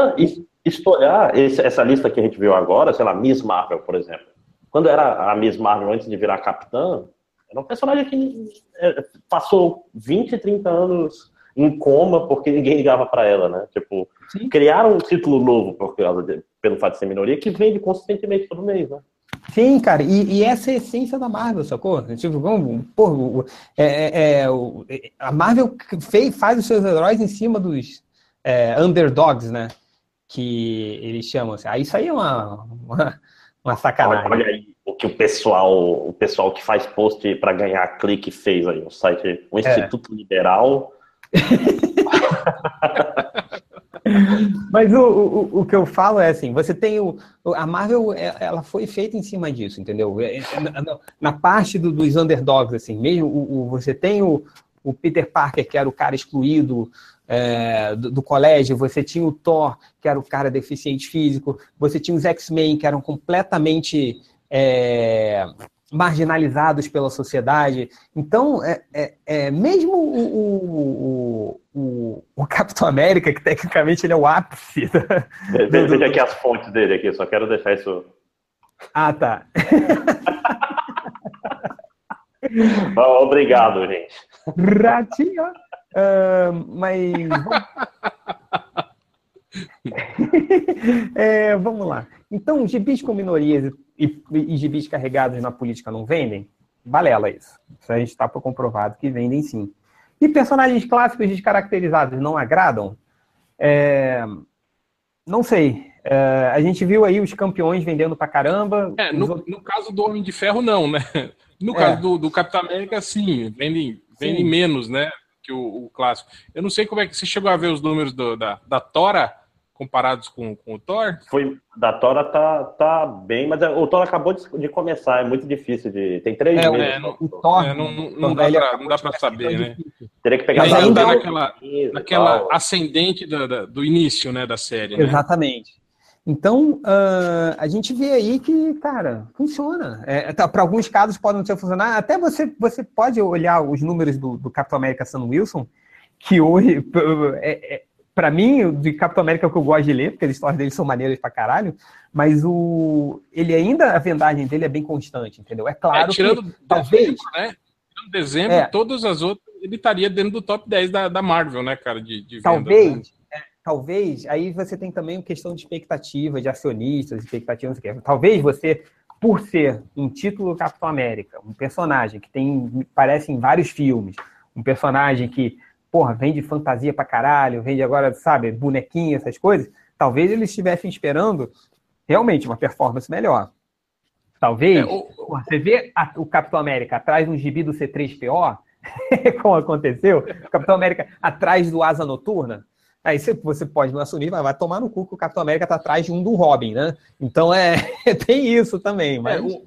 É, esse, essa lista que a gente viu agora, sei lá, Miss Marvel, por exemplo. Quando era a Miss Marvel antes de virar capitã, era um personagem que é, passou 20, 30 anos em coma porque ninguém ligava para ela, né? Tipo, Sim. criaram um título novo por causa de, pelo fato de ser minoria que vende consistentemente todo mês, né? Sim, cara, e, e, essa é a essência da Marvel, sacou? Tipo, vamos, porra, é, é, é, a Marvel fez, faz os seus heróis em cima dos, é, underdogs, né? Que eles chamam assim. Ah, isso aí é uma, uma, uma sacanagem. Olha aí o que o pessoal, o pessoal que faz post para ganhar clique fez aí, o site, o é. Instituto é. Liberal. Mas o, o, o que eu falo é assim, você tem o. A Marvel, é, ela foi feita em cima disso, entendeu? É, na, na parte do, dos underdogs, assim, mesmo o, o, você tem o, o Peter Parker, que era o cara excluído é, do, do, colégio, você tinha o Thor, que era o cara deficiente físico, você tinha os X-Men, que eram completamente é, marginalizados pela sociedade. Então, é, é, é mesmo o, o, o, o, Capitão América, que tecnicamente ele é o ápice. Veja do... aqui as fontes dele aqui, só quero deixar isso. Ah, tá. Obrigado, gente. Ratinho. Uh, mas. é, vamos lá. Então, gibis com minorias e, e gibis carregados na política não vendem? Balela isso. Isso a gente está comprovado que vendem sim. E personagens clássicos descaracterizados não agradam? É, não sei. É, a gente viu aí os campeões vendendo pra caramba. É, no, outros... no, caso do Homem de Ferro, não, né? No é. caso do, do Capitão América, sim. Vendem, vendem sim. menos, né? Que o, o, clássico. Eu não sei como é que você chegou a ver os números do, da, da Tora comparados com, com o Thor? Foi, da Tora tá, tá bem, mas é, o Thor acabou de, de começar, é muito difícil de. Tem três é, meses. É, não, o Thor, é, não, não, não, dá pra, não dá pra saber, né? Teria que pegar mas ainda é naquela, naquela ascendente do, do, do, início né, da série. Né? Exatamente. Então, uh, a gente vê aí que, cara, funciona. É, tá, para alguns casos pode não ser funcionar. Até você, você pode olhar os números do, do Capitão América Sam Wilson, que hoje é, é, para mim, de Capitão América é o que eu gosto de ler, porque as histórias dele são maneiras pra caralho, mas o ele ainda, a vendagem dele é bem constante, entendeu? É claro é, tirando que, talvez, né? Tirando dezembro, é, todas as outras, ele estaria dentro do top 10 da, da Marvel, né, cara, de, de Talvez, né? é, talvez, aí você tem também uma questão de expectativa, de acionistas, expectativas, talvez você, por ser um título Capitão América, um personagem que tem, parece em vários filmes, um personagem que porra, vende fantasia pra caralho, vende agora, sabe, bonequinho, essas coisas, talvez eles estivessem esperando realmente uma performance melhor. Talvez, é, o... você vê a, o Capitão América atrás de um gibi do C3PO, como aconteceu, o Capitão América atrás do Asa Noturna, aí você, pode não assumir, mas vai tomar no cu que o Capitão América tá atrás de um do Robin, né? Então é tem isso também, mas... É,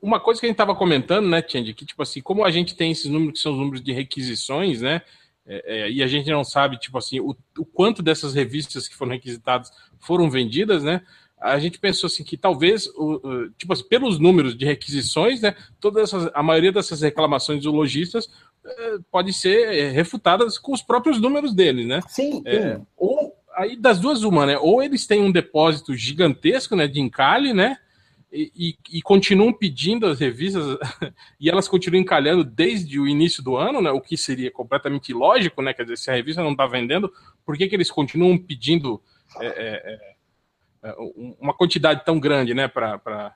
uma coisa que a gente estava comentando, né, Tiandi, que tipo assim, como a gente tem esses números que são os números de requisições, né, é, é, e a gente não sabe, tipo assim, o, o, quanto dessas revistas que foram requisitadas foram vendidas, né? A gente pensou assim que talvez, o, o, tipo assim, pelos números de requisições, né? Todas essas, a maioria dessas reclamações dos lojistas é, pode ser é, refutadas com os próprios números deles, né? Sim. É, sim. ou aí das duas uma, né? Ou eles têm um depósito gigantesco, né? De encalhe, né? E, e, continuam pedindo as revistas e elas continuam encalhando desde o início do ano, né? O que seria completamente ilógico, né? Quer dizer, se a revista não está vendendo, por que, que eles continuam pedindo é, é, é, uma quantidade tão grande, né? Para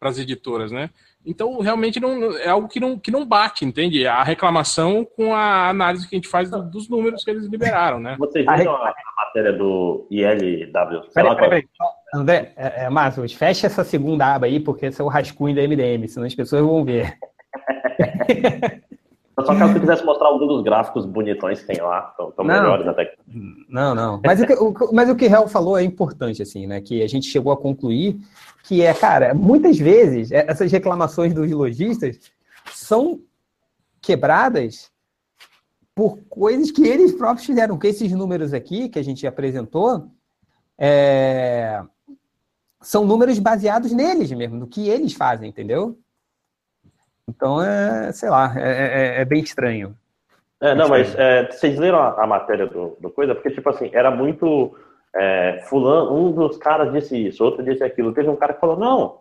pra, as editoras, né? Então, realmente não, é algo que não, que não bate, entende? A reclamação com a análise que a gente faz do, dos números que eles liberaram, né? Vocês viram a, a matéria do ILW? Peraí, peraí, André, é, é, Márcio, fecha essa segunda aba aí, porque esse é o rascunho da MDM, senão as pessoas vão ver. Só caso você quisesse mostrar algum dos gráficos bonitões que tem lá, estão melhores até. Não, não. Mas o, que, o, mas o que Real falou é importante, assim, né? Que a gente chegou a concluir que é, cara, muitas vezes é, essas reclamações dos lojistas são quebradas por coisas que eles próprios fizeram. Que esses números aqui que a gente apresentou é, são números baseados neles mesmo, no que eles fazem, entendeu? Então, é, sei lá, é, é, é bem estranho. É, não, mas é, vocês leram a, a matéria do, do, coisa? Porque, tipo assim, era muito. É, fulano, um dos caras disse isso, outro disse aquilo. Teve um cara que falou: não,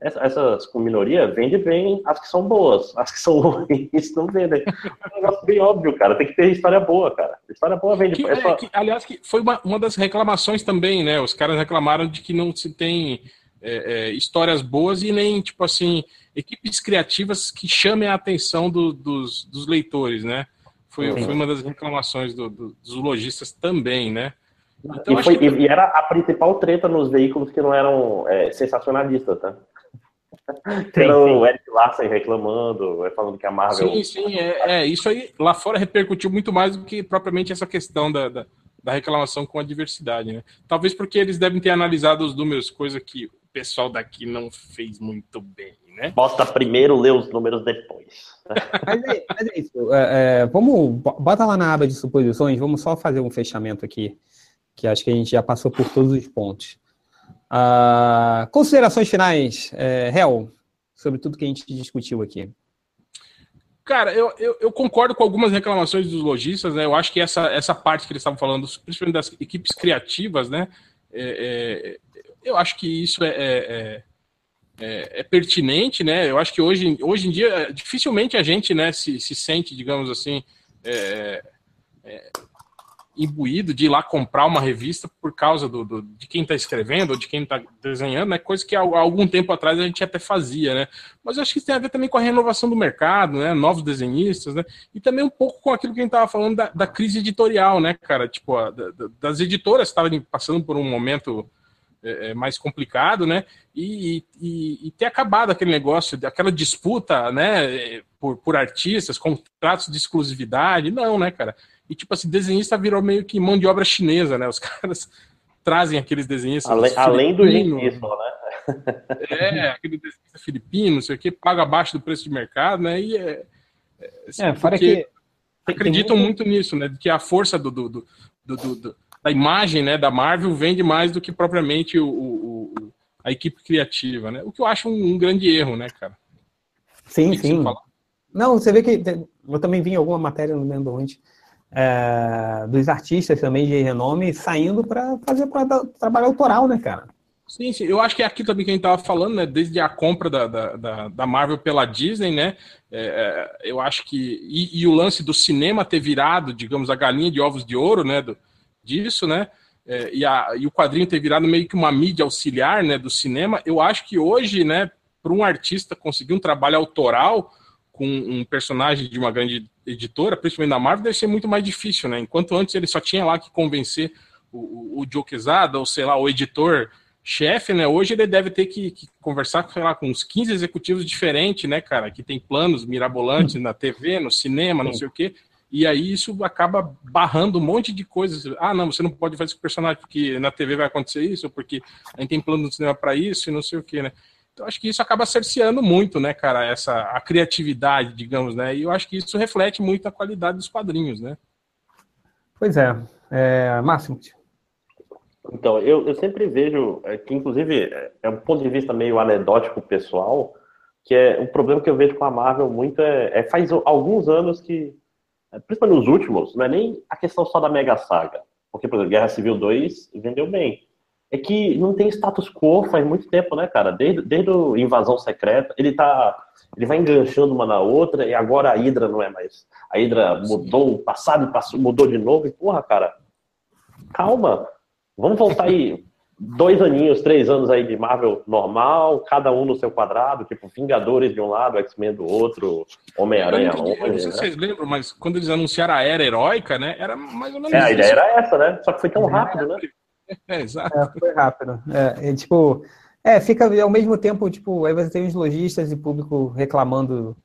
essas com minoria vende bem as que são boas, as que são ruins não vendem. É um negócio bem óbvio, cara. Tem que ter história boa, cara. História boa vende. Que, é só... que, aliás, que foi uma, uma das reclamações também, né? Os caras reclamaram de que não se tem é, é, histórias boas e nem, tipo assim, equipes criativas que chamem a atenção do, dos, dos leitores, né? Foi, foi uma das reclamações do, do, dos lojistas também, né? Então, e, foi, que... e, era a principal treta nos veículos que não eram é, sensacionalistas, tá? Era o Eric Larsen reclamando, é, falando que a Marvel. Sim, sim, é, é, Isso aí lá fora repercutiu muito mais do que propriamente essa questão da, da, da, reclamação com a diversidade, né? Talvez porque eles devem ter analisado os números, coisa que o pessoal daqui não fez muito bem, né? Bota primeiro, lê os números depois. mas, é, mas é isso. É, é, vamos, bota lá na aba de suposições, vamos só fazer um fechamento aqui, que acho que a gente já passou por todos os pontos. Uh, considerações finais, é, Hel, sobre tudo que a gente discutiu aqui. Cara, eu, eu, eu, concordo com algumas reclamações dos lojistas, né? Eu acho que essa, essa parte que eles estavam falando, principalmente das equipes criativas, né? É, é, eu acho que isso é, é, é, é, pertinente, né? Eu acho que hoje, hoje em dia, dificilmente a gente né, se, se sente, digamos assim, é, é, imbuído de ir lá comprar uma revista por causa do, do de quem está escrevendo ou de quem está desenhando, né? Coisa que há, algum tempo atrás a gente até fazia, né? Mas eu acho que isso tem a ver também com a renovação do mercado, né? Novos desenhistas, né? E também um pouco com aquilo que a gente estava falando da, da, crise editorial, né, cara? Tipo, a, da, das editoras estavam passando por um momento é, é, mais complicado, né? E, e, e, ter acabado aquele negócio, aquela disputa, né? Por, por artistas, contratos de exclusividade, não, né, cara? E, tipo assim, desenhista virou meio que mão de obra chinesa, né? Os caras trazem aqueles desenhistas. Além, além do gentismo, né? É, aquele desenhista filipino, não sei o quê, paga abaixo do preço de mercado, né? E é. É, é fora que. Acreditam muito... muito nisso, né? Que a força do, do, do, do, da imagem né, da Marvel vende mais do que propriamente o, o, o a equipe criativa, né? O que eu acho um, um grande erro, né, cara? Sim, sim. Não, você vê que eu também vi alguma matéria, não lembro onde, é, dos artistas também de renome saindo para fazer pra, trabalho autoral, né, cara? Sim, sim, eu acho que é aqui também que a gente tava falando, né? Desde a compra da, da, da Marvel pela Disney, né? É, é, eu acho que. E, e, o lance do cinema ter virado, digamos, a galinha de ovos de ouro, né? Do, disso, né? É, e, a, e o quadrinho ter virado meio que uma mídia auxiliar, né? Do cinema. Eu acho que hoje, né? Para um artista conseguir um trabalho autoral com um personagem de uma grande editora, principalmente da Marvel, deve ser muito mais difícil, né? Enquanto antes ele só tinha lá que convencer o, o Joe Quesada, ou sei lá, o editor chefe, né? Hoje ele deve ter que, que conversar sei lá, com uns 15 executivos diferentes, né, cara? Que tem planos mirabolantes na TV, no cinema, não sei o quê. E aí isso acaba barrando um monte de coisas. Ah, não, você não pode fazer esse personagem porque na TV vai acontecer isso, ou porque a gente tem plano no cinema para isso e não sei o quê, né? Então, acho que isso acaba cerceando muito, né, cara, essa, a criatividade, digamos, né? E eu acho que isso reflete muito a qualidade dos quadrinhos, né? Pois é. é Máximo. Então, eu, eu sempre vejo é, que, inclusive, é, é um ponto de vista meio anedótico pessoal, que é um problema que eu vejo com a Marvel muito é, é faz alguns anos que, principalmente nos últimos, não é nem a questão só da Mega Saga, porque, por exemplo, Guerra Civil 2 vendeu bem, é que não tem status quo faz muito tempo, né, cara? Desde, desde a invasão secreta, ele tá. Ele vai enganchando uma na outra, e agora a Hydra não é mais. A Hydra mudou o passado passou, mudou de novo, e porra, cara, calma. Vamos voltar aí dois aninhos, três anos aí de Marvel normal, cada um no seu quadrado, tipo Vingadores de um lado, X-Men do outro, Homem-Aranha longe. Não sei né? se vocês lembram, mas quando eles anunciaram a Era Heróica, né? Era mais ou menos É, a ideia era essa, né? Só que foi tão rápido, né? É, exato. É, foi rápido. É, é, tipo, é, fica ao mesmo tempo, tipo, aí você tem os lojistas e público reclamando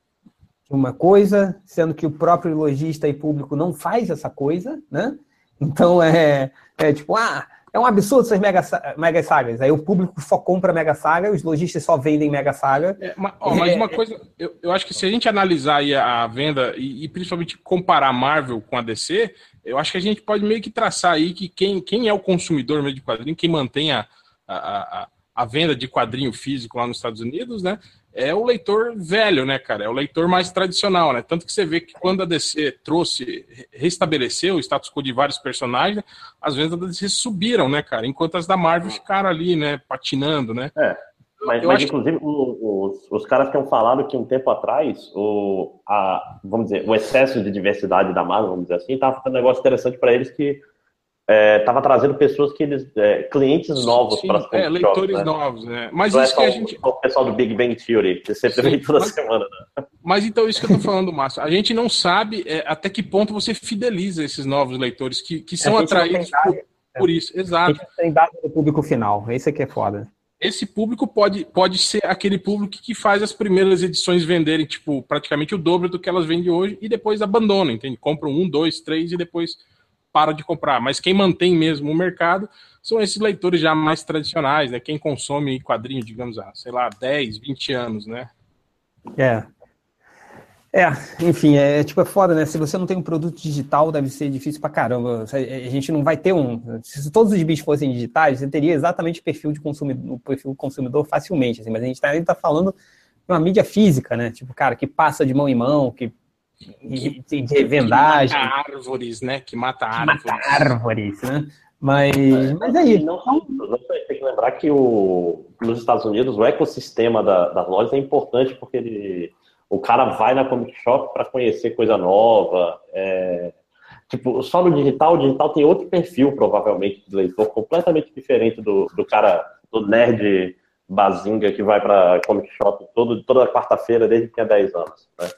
de uma coisa, sendo que o próprio lojista e público não faz essa coisa, né? Então é, é tipo, ah, é um absurdo essas mega, mega sagas. Aí o público só compra mega saga, os lojistas só vendem mega saga. É, mas, ó, mas, uma é, coisa, eu, eu acho que se a gente analisar a, a venda e, e, principalmente comparar Marvel com a DC, eu acho que a gente pode meio que traçar aí que quem, quem é o consumidor mesmo de quadrinho, quem mantém a, a, a, a venda de quadrinho físico lá nos Estados Unidos, né? É o leitor velho, né, cara? É o leitor mais tradicional, né? Tanto que você vê que quando a DC trouxe, restabeleceu o status quo de vários personagens, as vendas da DC subiram, né, cara? Enquanto as da Marvel ficaram ali, né, patinando, né? É. Mas, mas inclusive, que... os, os caras tinham falado que um tempo atrás, o, a, vamos dizer, o excesso de diversidade da Marvel, vamos dizer assim, estava fazendo um negócio interessante para eles que estava é, trazendo pessoas que eles. É, clientes novos para as É, leitores né? novos, né? Mas Não é isso é que a gente. O pessoal do Big Bang Theory, que sempre vem toda mas, semana. Né? Mas então, isso que eu estou falando, Márcio, a gente não sabe é, até que ponto você fideliza esses novos leitores que, que são atraídos. Por por isso, exato. Tem dados do público final, esse aqui é foda. Esse público pode, pode ser aquele público que faz as primeiras edições venderem, tipo, praticamente o dobro do que elas vendem hoje e depois abandonam, entende? Compram um, dois, três e depois para de comprar. Mas quem mantém mesmo o mercado são esses leitores já mais tradicionais, né? Quem consome quadrinho, digamos, há, sei lá, 10, 20 anos, né? É. É, enfim, é, é tipo, é foda, né? Se você não tem um produto digital, deve ser difícil pra caramba. A gente não vai ter um. Se todos os bits fossem digitais, você teria exatamente o perfil de consumidor, perfil consumidor facilmente, assim, mas a gente tá, tá falando de uma mídia física, né? Tipo, cara, que passa de mão em mão, que de, de vendagem. Que mata árvores, né? Que mata árvores. Mata árvores, né? Mas, mas é isso. Não, não, tem que lembrar que o, nos Estados Unidos o ecossistema da, das lojas é importante porque ele, o cara vai na Comic Shop para conhecer coisa nova. É, tipo, só no digital, o digital tem outro perfil, provavelmente, de leitor, completamente diferente do, do cara, do nerd bazinga que vai para Comic Shop todo, toda quarta-feira desde que tinha 10 anos. Né?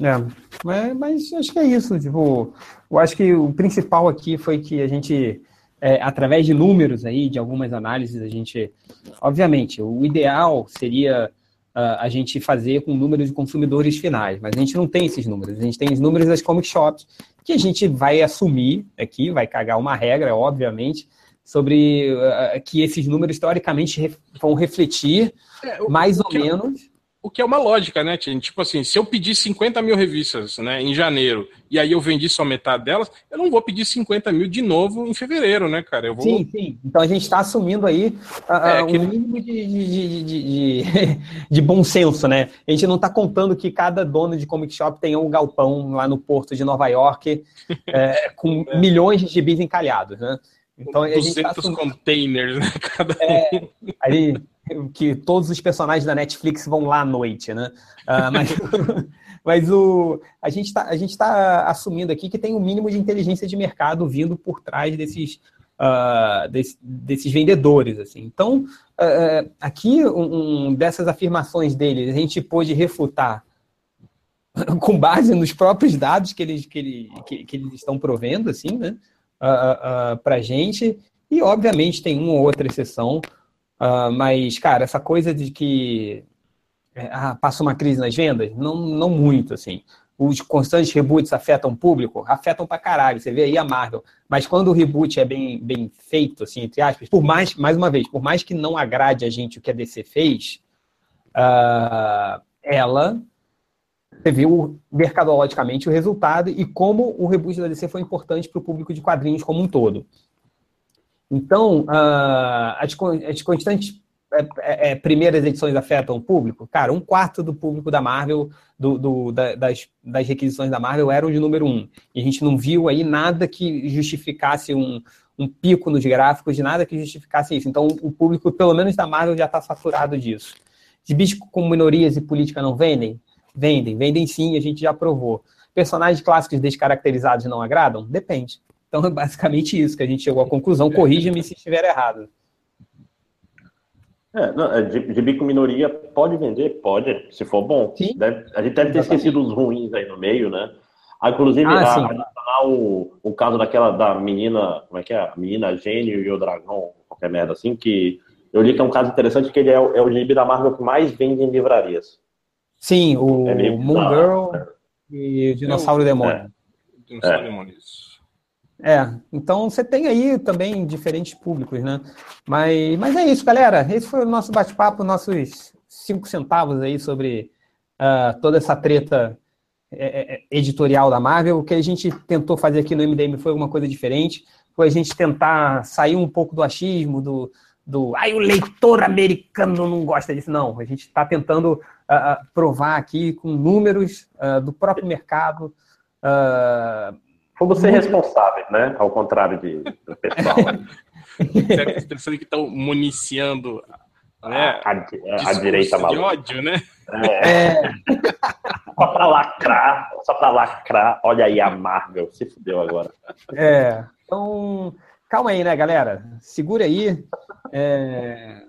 É, mas, mas, acho que é isso. Tipo, eu acho que o principal aqui foi que a gente, é, através de números aí, de algumas análises, a gente, obviamente, o ideal seria uh, a gente fazer com números de consumidores finais, mas a gente não tem esses números. A gente tem os números das comic shops que a gente vai assumir aqui, vai cagar uma regra, obviamente, sobre uh, que esses números teoricamente ref vão refletir é, mais ou menos o que é uma lógica, né, Tim? Tipo assim, se eu pedir 50 mil revistas né, em janeiro e aí eu vendi só metade delas, eu não vou pedir 50 mil de novo em fevereiro, né, cara? Eu vou... Sim, sim. Então a gente está assumindo aí uh, é, um mínimo de, de, de, de, bom senso, né? A gente não está contando que cada dono de comic shop tenha um galpão lá no porto de Nova York é, com é. milhões de gibis encalhados, né? Então, 200 tá assumindo... containers, né? Cada é, aí, que todos os personagens da Netflix vão lá à noite, né? Uh, mas, mas o, a gente está tá assumindo aqui que tem um mínimo de inteligência de mercado vindo por trás desses, uh, desse, desses vendedores. Assim. Então, uh, aqui, um, dessas afirmações deles, a gente pôde refutar com base nos próprios dados que eles, que, ele, que, que eles estão provendo, assim, né? para a gente. E, obviamente, tem uma ou outra exceção, Uh, mas, cara, essa coisa de que é, ah, passa uma crise nas vendas, não, não muito, assim. Os constantes reboots afetam o público? Afetam pra caralho. Você vê aí a Marvel. Mas quando o reboot é bem, bem feito, assim, entre aspas, por mais, mais uma vez, por mais que não agrade a gente o que a DC fez, uh, ela viu mercadologicamente o resultado e como o reboot da DC foi importante para o público de quadrinhos como um todo. Então, uh, as, as constantes é, é, é, primeiras edições afetam o público? Cara, um quarto do público da Marvel, do, do, da, das, das requisições da Marvel, eram de número um. E a gente não viu aí nada que justificasse um, um pico nos gráficos, de nada que justificasse isso. Então, o público, pelo menos da Marvel, já está saturado disso. De bichos com minorias e política não vendem? Vendem, vendem sim, a gente já provou. Personagens clássicos descaracterizados não agradam? Depende. Então é basicamente isso que a gente chegou à conclusão. Corrija-me se estiver errado. É, não, é, de, de bico minoria pode vender? Pode, se for bom. Sim. Deve, a gente deve ter esquecido os ruins aí no meio, né? Ah, inclusive, ah, a, o, o caso daquela da menina, como é que é? A menina gênio e o dragão, qualquer merda assim, que eu li que é um caso interessante que ele é, é o gibi da Marvel que mais vende em livrarias. Sim, o é Moon Girl né? e o Dinossauro é, Demônio. É. Dinossauro Demônio, isso. É, então você tem aí também diferentes públicos, né? Mas, mas é isso, galera. Esse foi o nosso bate-papo, nossos cinco centavos aí sobre uh, toda essa treta é, é, é, editorial da Marvel. O que a gente tentou fazer aqui no MDM foi alguma coisa diferente. Foi a gente tentar sair um pouco do achismo, do, do ai, o leitor americano não gosta disso. Não, a gente está tentando uh, provar aqui com números uh, do próprio mercado. Fomos ser responsáveis, né? Ao contrário de, do pessoal. Pensando que estão municiando né? a, a, a direita maluca. de ódio, né? É. é. só pra lacrar, só pra lacrar. Olha aí a Marvel, se fudeu agora. É, então, calma aí, né, galera? Segura aí. É...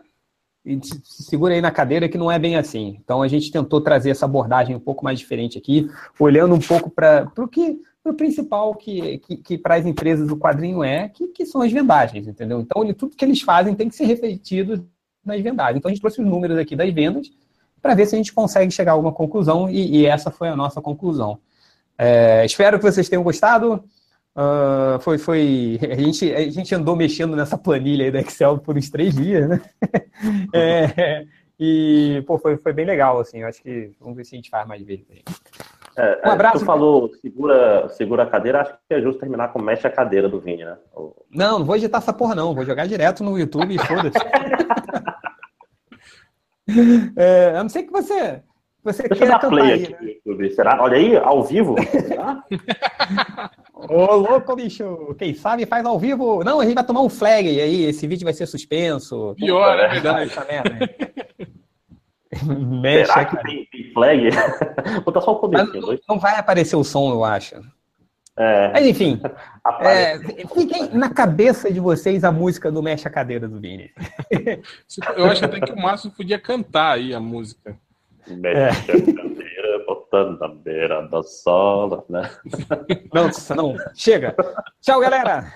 segura aí na cadeira que não é bem assim. Então a gente tentou trazer essa abordagem um pouco mais diferente aqui, olhando um pouco para o que o principal que, que, que para as empresas o quadrinho é, que, que são as vendagens, entendeu? Então, ele, tudo que eles fazem tem que ser refletido nas vendagens. Então, a gente trouxe os números aqui das vendas para ver se a gente consegue chegar a alguma conclusão, e, e essa foi a nossa conclusão. É, espero que vocês tenham gostado. Uh, foi, foi a, gente, a gente andou mexendo nessa planilha aí da Excel por uns três dias, né? é, e pô, foi, foi bem legal, assim. Eu acho que vamos ver se a gente faz mais vezes. É, um abraço. Tu falou segura, segura a cadeira, acho que é justo terminar com mexe a cadeira do Vini, né? Não, não vou editar essa porra, não. Vou jogar direto no YouTube e foda-se. é, a não ser que você. Você Deixa eu dar play aí, aqui né? no YouTube. Será? Olha aí, ao vivo. Ô, louco, bicho. Quem sabe faz ao vivo. Não, a gente vai tomar um flag aí. Esse vídeo vai ser suspenso. Pior, é verdade. Mexe Será que tem, tem flag? Botar só o começo. Não, não, vai aparecer o som, eu acho. É. Mas enfim, é, fiquem na cabeça de vocês a música do Mexe a Cadeira do Vini. Eu acho até que o Márcio podia cantar aí a música. Mexe é. a cadeira, botando na beira da sala, né? Não, não. Chega. Tchau, galera.